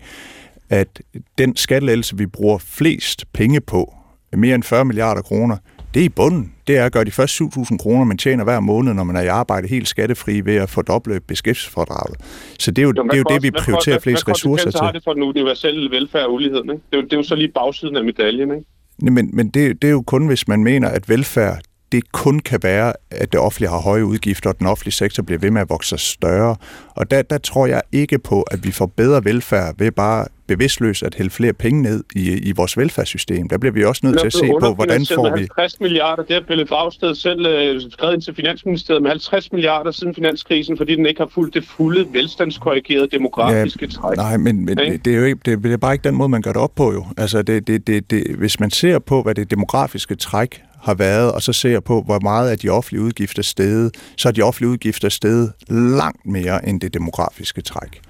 at den skattelettelse, vi bruger flest penge på, mere end 40 milliarder kroner, det er i bunden. Det er at gøre de første 7.000 kroner, man tjener hver måned, når man er i arbejde helt skattefri ved at fordoble beskæftigelsesfordraget. Så det er jo, jo det, er jo det, vi prioriterer flest ressourcer til. Hvad har det for den universelle velfærd og ulighed? Ikke? Det, er jo, det er jo så lige bagsiden af medaljen. Ikke? Men, men det, det er jo kun, hvis man mener, at velfærd det kun kan være, at det offentlige har høje udgifter, og den offentlige sektor bliver ved med at vokse større. Og der, der tror jeg ikke på, at vi får bedre velfærd ved bare bevidstløst at hælde flere penge ned i, i vores velfærdssystem. Der bliver vi også nødt til at se på, hvordan får vi... 50 milliarder, det har Pelle Dragsted selv øh, skrevet ind til Finansministeriet med 50 milliarder siden finanskrisen, fordi den ikke har fulgt det fulde velstandskorrigerede demografiske ja, træk. Nej, men, men okay? det, er jo ikke, det, det er bare ikke den måde, man gør det op på jo. Altså, det, det, det, det, hvis man ser på, hvad det demografiske træk har været, og så ser på, hvor meget af de offentlige udgifter steget, så er de offentlige udgifter steget langt mere end det demografiske træk.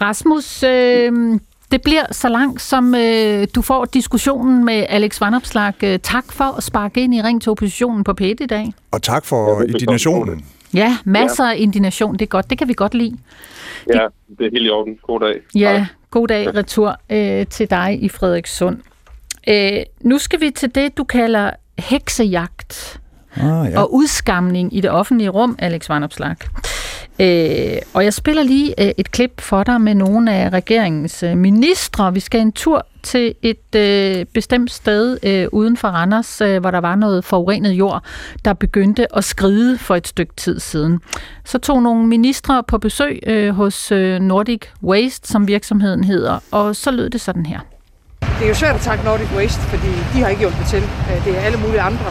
Rasmus, øh, det bliver så langt, som øh, du får diskussionen med Alex Vandopslag. Øh, tak for at sparke ind i ring til oppositionen på P1 i dag. Og tak for ja, indignationen. Ja, masser ja. af indignation. Det er godt. Det kan vi godt lide. Ja, det er helt i orden. God dag. Ja, god dag retur øh, til dig i Frederikssund. Øh, nu skal vi til det, du kalder heksejagt ah, ja. og udskamning i det offentlige rum, Alex Vanopslag. Øh, og jeg spiller lige øh, et klip for dig med nogle af regeringens øh, ministre. Vi skal en tur til et øh, bestemt sted øh, uden for Randers, øh, hvor der var noget forurenet jord, der begyndte at skride for et stykke tid siden. Så tog nogle ministre på besøg øh, hos øh, Nordic Waste, som virksomheden hedder, og så lød det sådan her. Det er jo svært at takke Nordic Waste, fordi de har ikke hjulpet til. Øh, det er alle mulige andre,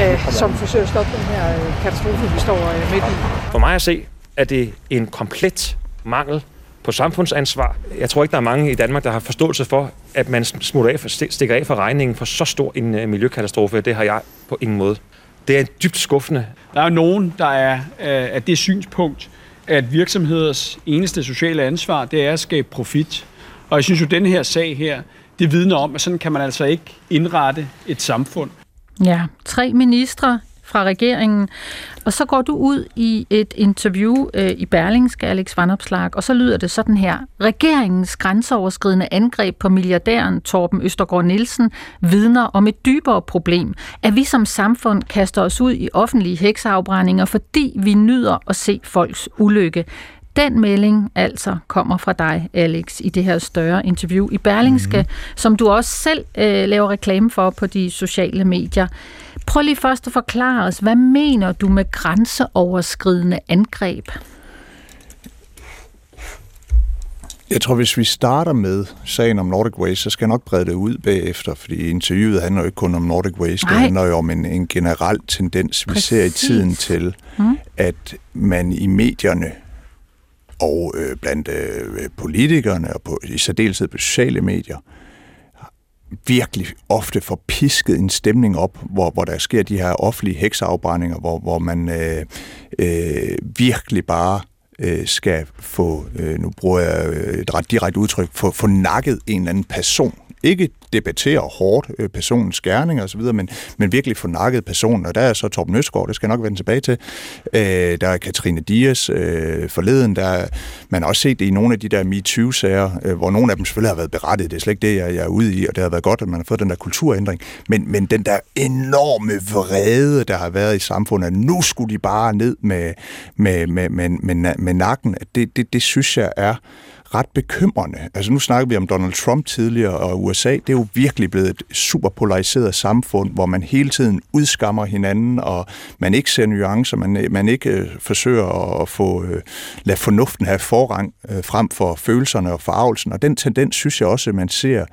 øh, som forsøger at stoppe den her øh, katastrofe, vi står midt i. For mig at se, er det en komplet mangel på samfundsansvar. Jeg tror ikke, der er mange i Danmark, der har forståelse for, at man smutter af, stikker af for regningen for så stor en miljøkatastrofe. Det har jeg på ingen måde. Det er dybt skuffende. Der er nogen, der er af det synspunkt, at virksomheders eneste sociale ansvar, det er at skabe profit. Og jeg synes jo, at denne her sag her, det vidner om, at sådan kan man altså ikke indrette et samfund. Ja, tre ministre fra regeringen. Og så går du ud i et interview øh, i Berlingske, Alex Vanopslag, og så lyder det sådan her. Regeringens grænseoverskridende angreb på milliardæren Torben Østergaard Nielsen vidner om et dybere problem, at vi som samfund kaster os ud i offentlige hekseafbrændinger, fordi vi nyder at se folks ulykke. Den melding altså kommer fra dig, Alex, i det her større interview i Berlingske, mm. som du også selv øh, laver reklame for på de sociale medier. Prøv lige først at forklare os, hvad mener du med grænseoverskridende angreb? Jeg tror, hvis vi starter med sagen om Nordic Waste, så skal jeg nok brede det ud bagefter, fordi interviewet handler jo ikke kun om Nordic Waste, Nej. det handler jo om en, en generel tendens, vi Præcis. ser i tiden til, mm. at man i medierne og øh, blandt øh, politikerne og på, i særdeleshed på sociale medier, virkelig ofte får pisket en stemning op, hvor, hvor der sker de her offentlige heksafbrændinger, hvor, hvor man øh, øh, virkelig bare øh, skal få, øh, nu bruger jeg øh, et ret direkte udtryk, få, få nakket en eller anden person. Ikke debattere hårdt øh, personens gerning og så videre, men, men virkelig få nakket personen. Og der er så Torben Østgaard, det skal jeg nok vende tilbage til. Øh, der er Katrine Dias øh, forleden. Der er, man har også set det i nogle af de der MeToo-sager, øh, hvor nogle af dem selvfølgelig har været berettet. Det er slet ikke det, jeg, jeg er ude i, og det har været godt, at man har fået den der kulturændring. Men, men den der enorme vrede, der har været i samfundet, at nu skulle de bare ned med, med, med, med, med, med nakken, det, det, det synes jeg er ret bekymrende. Altså nu snakker vi om Donald Trump tidligere, og USA, det er jo virkelig blevet et super polariseret samfund, hvor man hele tiden udskammer hinanden, og man ikke ser nuancer, man, man ikke øh, forsøger at få øh, lade fornuften have forrang øh, frem for følelserne og forarvelsen. Og den tendens synes jeg også, at man ser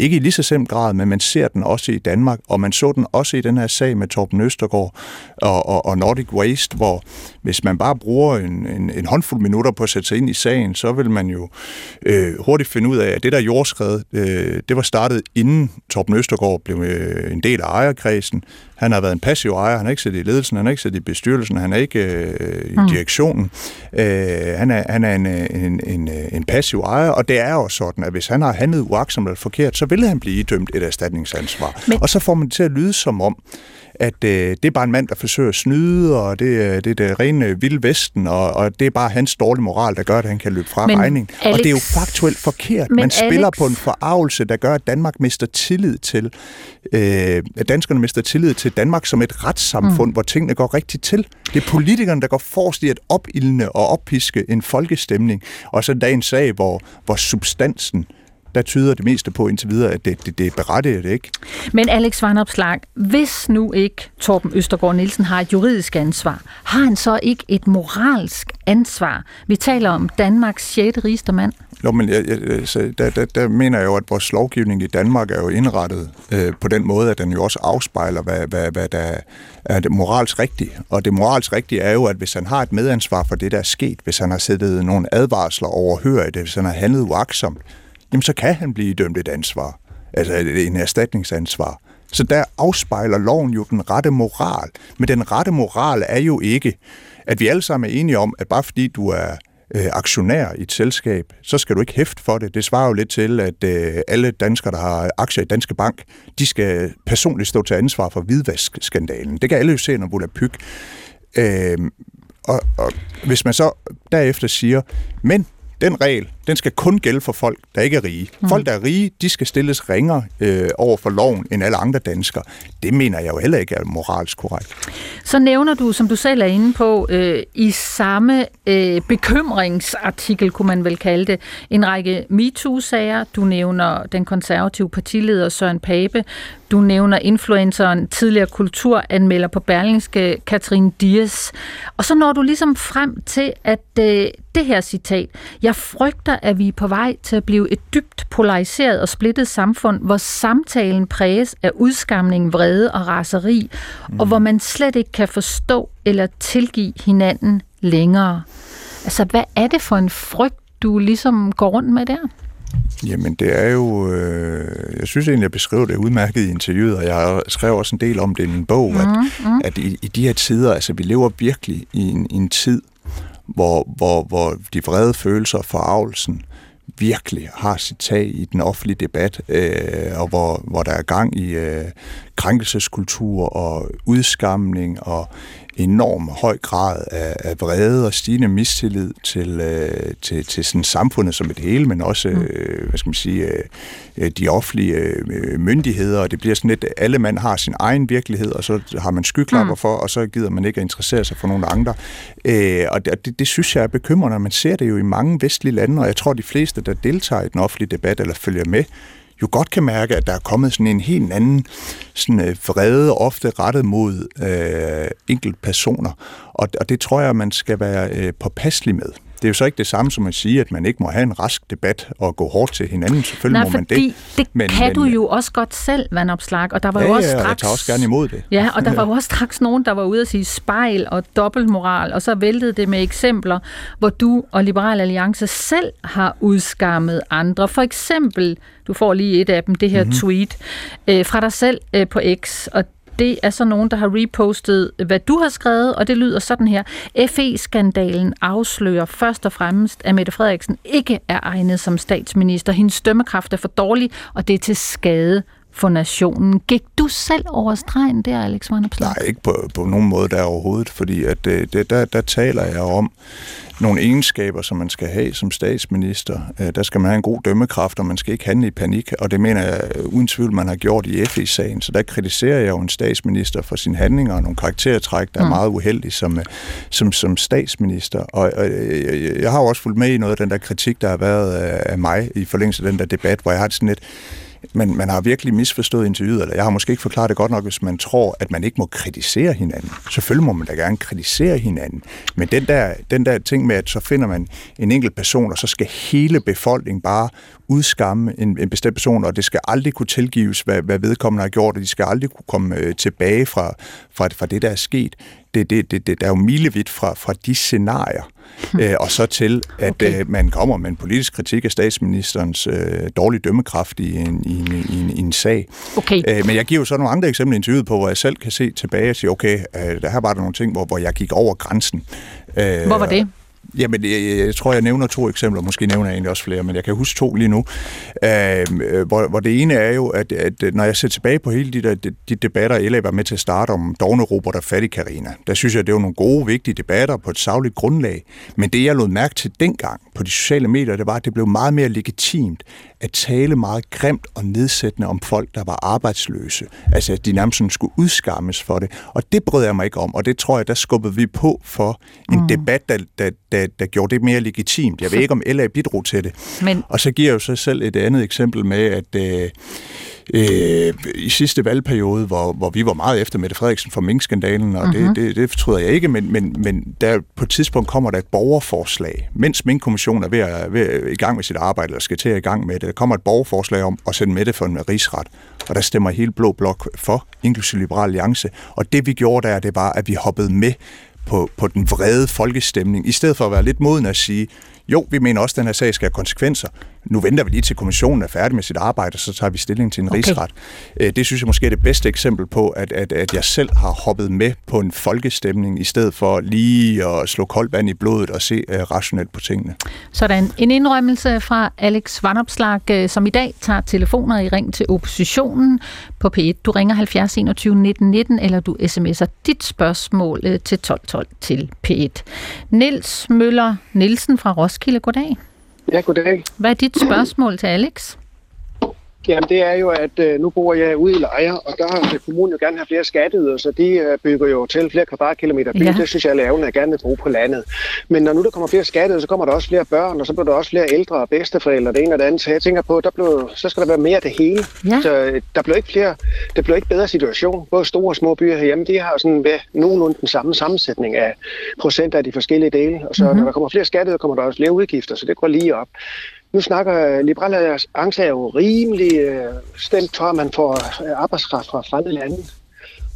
ikke i lige så sem grad, men man ser den også i Danmark, og man så den også i den her sag med Torben Østergaard og, og, og Nordic Waste, hvor hvis man bare bruger en, en, en håndfuld minutter på at sætte sig ind i sagen, så vil man jo øh, hurtigt finde ud af, at det der jordskred, øh, det var startet inden Torben Østergaard blev øh, en del af ejerkredsen. Han har været en passiv ejer, han har ikke siddet i ledelsen, han har ikke siddet i bestyrelsen, han er ikke øh, i mm. direktionen. Øh, han, er, han er en, en, en, en passiv ejer, og det er jo sådan, at hvis han har handlet uaksomt eller forkert, så vil han blive idømt et erstatningsansvar. Men... Og så får man det til at lyde som om, at øh, det er bare en mand, der forsøger at snyde, og det, øh, det er det rene vilde vesten, og, og det er bare hans dårlige moral, der gør, at han kan løbe fra men regningen. Alex, og det er jo faktuelt forkert. Man spiller Alex, på en forarvelse, der gør, at Danmark mister tillid til, øh, at danskerne mister tillid til Danmark som et retssamfund, mm. hvor tingene går rigtigt til. Det er politikerne, der går forrest i at opildne og oppiske en folkestemning, og så dagens sag, hvor, hvor substansen der tyder det meste på indtil videre, at det, det, det er berettiget, ikke? Men Alex Vanopslag, hvis nu ikke Torben Østergaard Nielsen har et juridisk ansvar, har han så ikke et moralsk ansvar? Vi taler om Danmarks 6. rigeste mand. Jo, men jeg, jeg, så der, der, der mener jeg jo, at vores lovgivning i Danmark er jo indrettet øh, på den måde, at den jo også afspejler, hvad, hvad, hvad der er det moralsk rigtige. Og det moralsk rigtige er jo, at hvis han har et medansvar for det, der er sket, hvis han har sættet nogle advarsler overhør i det, hvis han har handlet uaksomt, jamen så kan han blive dømt et ansvar, altså en erstatningsansvar. Så der afspejler loven jo den rette moral. Men den rette moral er jo ikke, at vi alle sammen er enige om, at bare fordi du er øh, aktionær i et selskab, så skal du ikke hæfte for det. Det svarer jo lidt til, at øh, alle danskere, der har aktier i Danske Bank, de skal personligt stå til ansvar for hvidvaskskandalen. Det kan alle jo se, når Pyg. Øh, og, og hvis man så derefter siger, men den regel, den skal kun gælde for folk, der ikke er rige. Mm. Folk, der er rige, de skal stilles ringere øh, over for loven end alle andre danskere. Det mener jeg jo heller ikke er moralsk korrekt. Så nævner du, som du selv er inde på, øh, i samme øh, bekymringsartikel, kunne man vel kalde det, en række MeToo-sager. Du nævner den konservative partileder Søren Pape. Du nævner influenceren, tidligere kulturanmelder på Berlingske, Katrine Dias. Og så når du ligesom frem til, at øh, det her citat, jeg frygter, at vi er på vej til at blive et dybt polariseret og splittet samfund, hvor samtalen præges af udskamning, vrede og raseri, mm. og hvor man slet ikke kan forstå eller tilgive hinanden længere. Altså, hvad er det for en frygt, du ligesom går rundt med der? Jamen, det er jo... Øh, jeg synes egentlig, jeg beskrev det udmærket i interviewet, og jeg har skrevet også en del om det i min bog, mm, at, mm. at i, i de her tider, altså vi lever virkelig i en, i en tid, hvor, hvor, hvor de vrede følelser og forarvelsen virkelig har sit tag i den offentlige debat, øh, og hvor, hvor der er gang i øh, krænkelseskultur og udskamning og enorm høj grad af, af vrede og stigende mistillid til, øh, til, til sådan samfundet som et hele, men også, mm. øh, hvad skal man sige, øh, de offentlige øh, myndigheder, og det bliver sådan lidt, alle mand har sin egen virkelighed, og så har man skyklapper mm. for, og så gider man ikke at interessere sig for nogen andre. Øh, og det, det synes jeg er bekymrende, man ser det jo i mange vestlige lande, og jeg tror, de fleste, der deltager i den offentlige debat eller følger med, jo godt kan mærke, at der er kommet sådan en helt anden sådan, øh, vrede, ofte rettet mod øh, enkelte personer. Og, og det tror jeg, man skal være øh, påpasselig med. Det er jo så ikke det samme som at sige, at man ikke må have en rask debat og gå hårdt til hinanden. Selvfølgelig Nej, må man det. det Men- kan men- du jo også godt selv, vandopslag. Og der var Ja, jo også ja, og jeg straks... tager også gerne imod det. Ja, og der var jo også straks nogen, der var ude at sige spejl og dobbeltmoral, og så væltede det med eksempler, hvor du og Liberal Alliance selv har udskammet andre. For eksempel, du får lige et af dem, det her Mhm. mm-hmm. tweet øh, fra dig selv øh, på X, og det er så nogen, der har repostet, hvad du har skrevet, og det lyder sådan her. FE-skandalen afslører først og fremmest, at Mette Frederiksen ikke er egnet som statsminister. Hendes stømmekraft er for dårlig, og det er til skade for nationen. Gik du selv over stregen der, Alex Vanopslag? Nej, ikke på, på nogen måde der overhovedet, fordi at, øh, det, der, der taler jeg om nogle egenskaber, som man skal have som statsminister. Øh, Der skal man have en god dømmekraft, og man skal ikke handle i panik, og det mener jeg øh, uden tvivl, man har gjort i FE-sagen. Så der kritiserer jeg jo en statsminister for sine handlinger og nogle karaktertræk, der er Mm. meget uheldige som, som, som statsminister. Og, og jeg, jeg har jo også fulgt med i noget af den der kritik, der har været af af mig i forlængelse af den der debat, hvor jeg har det sådan lidt, men man har virkelig misforstået interviewet, eller jeg har måske ikke forklaret det godt nok, hvis man tror, at man ikke må kritisere hinanden. Selvfølgelig må man da gerne kritisere hinanden, men den der, den der ting med, at så finder man en enkelt person, og så skal hele befolkningen bare udskamme en, en bestemt person, og det skal aldrig kunne tilgives, hvad, hvad vedkommende har gjort, og de skal aldrig kunne komme øh, tilbage fra, fra, fra det, der er sket. Det, det, det, det der er jo milevidt fra, fra de scenarier, øh, og så til, at okay. øh, man kommer med en politisk kritik af statsministerens øh, dårlige dømmekraft i en, i en, i en, i en sag. Okay. Øh, men jeg giver jo så nogle andre eksempler i interviewet på, hvor jeg selv kan se tilbage og sige, okay, øh, der her var der nogle ting, hvor, hvor jeg gik over grænsen. Øh, Hvor var det? Jamen, jeg, jeg, tror, jeg nævner to eksempler, måske nævner jeg egentlig også flere, men jeg kan huske to lige nu. Øhm, øh, hvor, hvor det ene er jo, at, at øh, når jeg ser tilbage på hele de, der, de, de debatter, LA var med til at starte om Dogne Robert og Fattig Karina, der synes jeg, det var nogle gode, vigtige debatter på et savligt grundlag. Men det, jeg lod mærke til dengang på de sociale medier, det var, at det blev meget mere legitimt at tale meget grimt og nedsættende om folk, der var arbejdsløse. Altså, at de nærmest sådan skulle udskammes for det. Og det brød jeg mig ikke om, og det tror jeg, der skubbede vi på for en mm. debat, der, der, der, der gjorde det mere legitimt. Jeg ved ikke, om LA bidrog til det. Men Og så giver jeg jo så selv et andet eksempel med, at øh, øh, i sidste valgperiode, hvor, hvor vi var meget efter Mette Frederiksen for minkskandalen, og Mhm. det, det, det fortryder jeg ikke, men, men, men der på et tidspunkt kommer der et borgerforslag, mens minkkommissionen er ved at, ved at i gang med sit arbejde, eller skal til at i gang med det. Der kommer et borgerforslag om at sende Mette for en rigsret, og der stemmer hele Blå Blok for, inklusive Liberal Alliance. Og det vi gjorde der, det var, at vi hoppede med på, på den vrede folkestemning, i stedet for at være lidt moden at sige, jo, vi mener også, at den her sag skal have konsekvenser. Nu venter vi lige til kommissionen er færdig med sit arbejde, så tager vi stilling til en Okay. rigsret. Øh, Det synes jeg måske er det bedste eksempel på, at, at, at jeg selv har hoppet med på en folkestemning, i stedet for lige at slå koldt vand i blodet og se uh, rationelt på tingene. Sådan en indrømmelse fra Alex Vanopslag, øh, som i dag tager telefoner i ring til oppositionen på P1. Du ringer 70 21 19 19, eller du sms'er dit spørgsmål til 1212 til P1. Niels Møller Nielsen fra Roskilde, goddag. Ja, goddag. Hvad er dit spørgsmål til Alex? Jamen det er jo, at øh, nu bor jeg ude i Lejre, og der vil kommunen jo gerne have flere skatteyder, så de øh, bygger jo til flere kvadratkilometer by. Ja. Det synes jeg er lavende, at gerne vil bruge på landet. Men når nu der kommer flere skatteyder, så kommer der også flere børn, og så bliver der også flere ældre og bedsteforældre, det ene og det andet. Så jeg tænker på, der blev, så skal der være mere af det hele. Ja. Så øh, der bliver ikke flere, der bliver ikke bedre situation. Både store og små byer herhjemme, de har sådan ved nogenlunde den samme sammensætning af procent af de forskellige dele. Og så Mhm. mm-hmm. når der kommer flere skatteyder, kommer der også flere udgifter, så det går lige op. Nu snakker Liberal Alliance er jo rimelig øh, stemt for, at man får øh, arbejdskraft fra fremmede lande.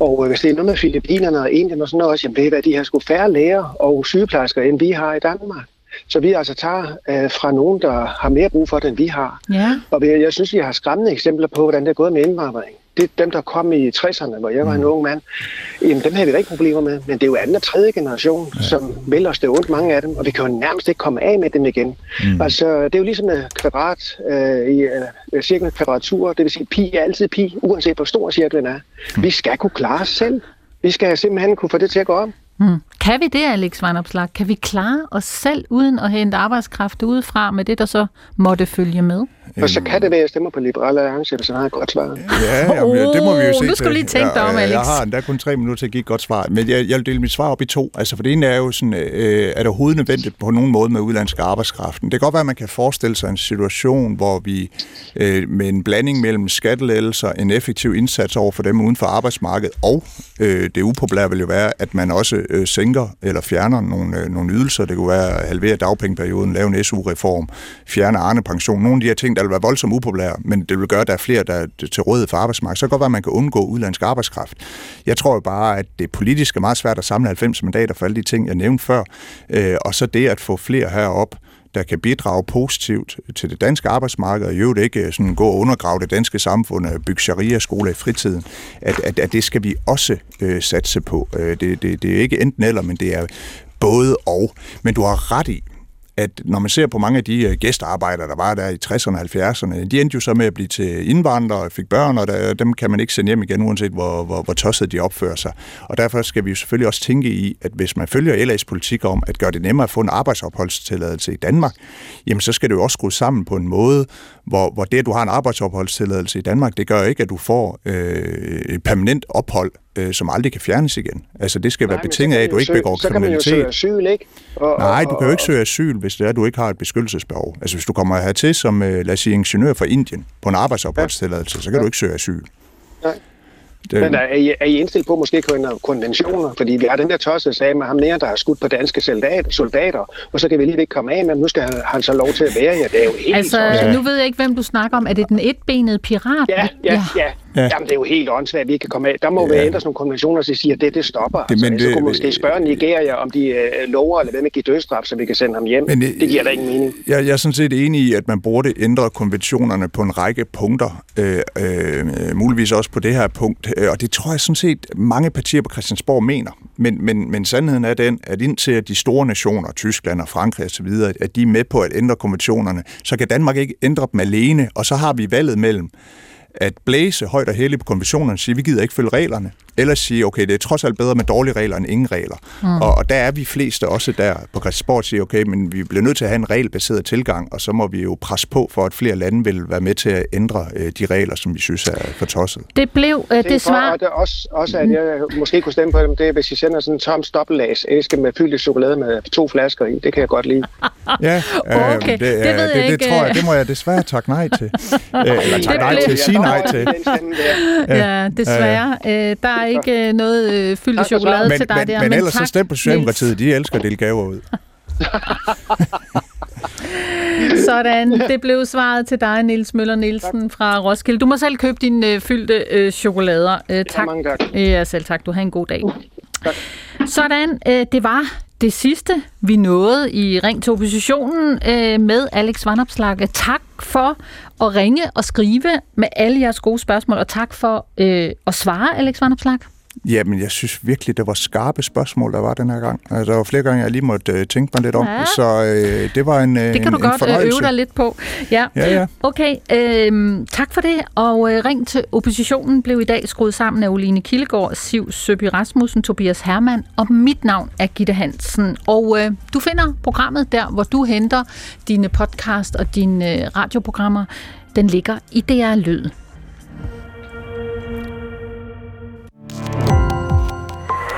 Og øh, hvis det er noget med Filippinerne og Indien og sådan noget, også, jamen det er, hvad de har sgu færre læger og sygeplejersker, end vi har i Danmark. Så vi altså tager øh, fra nogen, der har mere brug for det, end vi har. Ja. Og vi- jeg synes, vi har skræmmende eksempler på, hvordan det er gået med indvandring. Det dem, der kom i 60'erne, hvor jeg var en ung mand. Jamen, dem havde vi da ikke problemer med. Men det er jo anden og tredje generation, ja. som vælger os det ondt, mange af dem. Og vi kan jo nærmest ikke komme af med dem igen. Mm. Altså, det er jo ligesom med kvadrat øh, i øh, cirkel kvadratur. Det vil sige, pi er altid pi, uanset hvor stor cirklen er. Mm. Vi skal kunne klare os selv. Vi skal simpelthen kunne få det til at gå om. Hmm. Kan vi det, Alex Vanopslag? Kan vi klare os selv uden at hente arbejdskraft udefra med det, der så måtte følge med? Og så kan det være, at jeg stemmer på Liberale Alliance, hvis jeg har et godt svar. Ja, jamen, ja, det må vi jo se nu skal du lige tænke dig om, Alex. Jeg har endda kun tre minutter til at give et godt svar, men jeg, jeg vil dele mit svar op i to. Altså, for det ene er jo sådan, øh, er det overhovedet nødvendigt på nogen måde med udlandsk arbejdskraften? Det kan godt være, at man kan forestille sig en situation, hvor vi øh, med en blanding mellem skattelettelser, en effektiv indsats over for dem uden for arbejdsmarkedet, og øh, det upopulære vil jo være, at man også øh, sænker eller fjerner nogle, øh, nogle ydelser. Det kunne være at halvere dagpengeperioden, lave en SU-reform, fjerne Arne-pension. Nogle af de her ting, der vil være voldsomt upopulære, men det vil gøre, at der er flere, der er til rådighed for arbejdsmarkedet. Så kan det godt være, at man kan undgå udlandsk arbejdskraft. Jeg tror jo bare, at det politisk er meget svært at samle 90 mandater for alle de ting, jeg nævnte før. Øh, og så det at få flere herop, der kan bidrage positivt til det danske arbejdsmarked, og i øvrigt ikke øh, sådan gå og undergrave det danske samfund og bygge sharia-skoler i fritiden, at, at, at det skal vi også øh, satse på. Øh, det, det, det er ikke enten eller, men det er både og. Men du har ret i, at når man ser på mange af de øh, gæstearbejdere, der var der i 60'erne og 70'erne, de endte jo så med at blive til indvandrere og fik børn, og der, dem kan man ikke sende hjem igen, uanset hvor, hvor, hvor tosset de opfører sig. Og derfor skal vi jo selvfølgelig også tænke i, at hvis man følger LA's politik om at gøre det nemmere at få en arbejdsopholdstilladelse i Danmark, jamen så skal det jo også skrues sammen på en måde, hvor, hvor det, at du har en arbejdsopholdstilladelse i Danmark, det gør ikke, at du får øh, et permanent ophold øh, som aldrig kan fjernes igen. Altså det skal Nej, være betinget af, at du ikke begår så kriminalitet. Så kan man jo søge asyl, ikke? Og, Nej, du kan jo ikke søge asyl, hvis det er, at du ikke har et beskyttelsesbehov. Altså hvis du kommer hertil som, øh, lad os sige, ingeniør fra Indien på en arbejdsopholdstilladelse, så kan ja. du ikke søge asyl. Nej. Det... Men er I, er I indstillet på måske konventioner? Fordi vi har den der tosse sag med ham nære, der har skudt på danske soldater, soldater, og så kan vi lige ikke komme af, men nu skal han, han så lov til at være her. Det er jo helt Altså, tosset. nu ved jeg ikke, hvem du snakker om. Er det den etbenede pirat? Ja, ja, ja. ja. Ja. Jamen, det er jo helt åndssvagt, at vi ikke kan komme af. Der må ja. være ændres nogle konventioner, der siger, at det, det stopper. Det, men altså, det, så kunne man måske spørge Nigeria, om de øh, lover, eller hvad med give dødstraf, så vi kan sende ham hjem. Men, det, det giver da ingen mening. Jeg, jeg er sådan set enig i, at man burde ændre konventionerne på en række punkter. Øh, øh, muligvis også på det her punkt. Øh, og det tror jeg sådan set, mange partier på Christiansborg mener. Men, men, men sandheden er den, at indtil at de store nationer, Tyskland og Frankrig osv., at de er med på at ændre konventionerne, så kan Danmark ikke ændre dem alene, og så har vi valget mellem at blæse højt og heldigt på konventionerne og sige, at vi gider ikke følge reglerne, eller sige, okay, det er trods alt bedre med dårlige regler end ingen regler. Mm. Og, og der er vi fleste også der på Christiansborg sige, okay, men vi bliver nødt til at have en regelbaseret tilgang, og så må vi jo presse på for, at flere lande vil være med til at ændre øh, de regler, som vi synes er for tosset. Det blev øh, det svar... Og det også, også, at jeg måske kunne stemme på dem, det er, hvis I sender sådan en tom stoppelags æske med fyldt chokolade med to flasker i. Det kan jeg godt lide. ja, øh, okay. det, det, ved det, jeg det, ikke. det, tror jeg, det må jeg desværre takke nej til. øh, eller takke nej til, sige nej til. Ja, desværre. Øh, der er ikke øh, noget øh, fyldt chokolade men, til dig men, der. Men, men ellers tak, så stem på Socialdemokratiet. De elsker at dele gaver ud. Sådan, det blev svaret til dig, Nils Møller Nielsen fra Roskilde. Du må selv købe dine øh, fyldte øh, chokolader. Øh, tak. Ja, mange tak. Ja, selv tak. Du har en god dag. Tak. Sådan, øh, det var det sidste, vi nåede i Ring til oppositionen øh, med Alex Vandopslag. Tak for at ringe og skrive med alle jeres gode spørgsmål, og tak for øh, at svare, Alex Vandopslag. Jamen, jeg synes virkelig, det var skarpe spørgsmål, der var den her gang. Altså, der var flere gange, jeg lige måtte øh, tænke mig lidt om. Ja. Så øh, det var en Det kan en, du godt en øh, øve dig lidt på. Ja, ja. ja. Okay, øh, tak for det. Og øh, Ring til oppositionen blev i dag skruet sammen af Oline Kildegård, Siv Søby Rasmussen, Tobias Hermann og mit navn er Gitte Hansen. Og øh, du finder programmet der, hvor du henter dine podcast og dine øh, radioprogrammer. Den ligger i DR Lyd.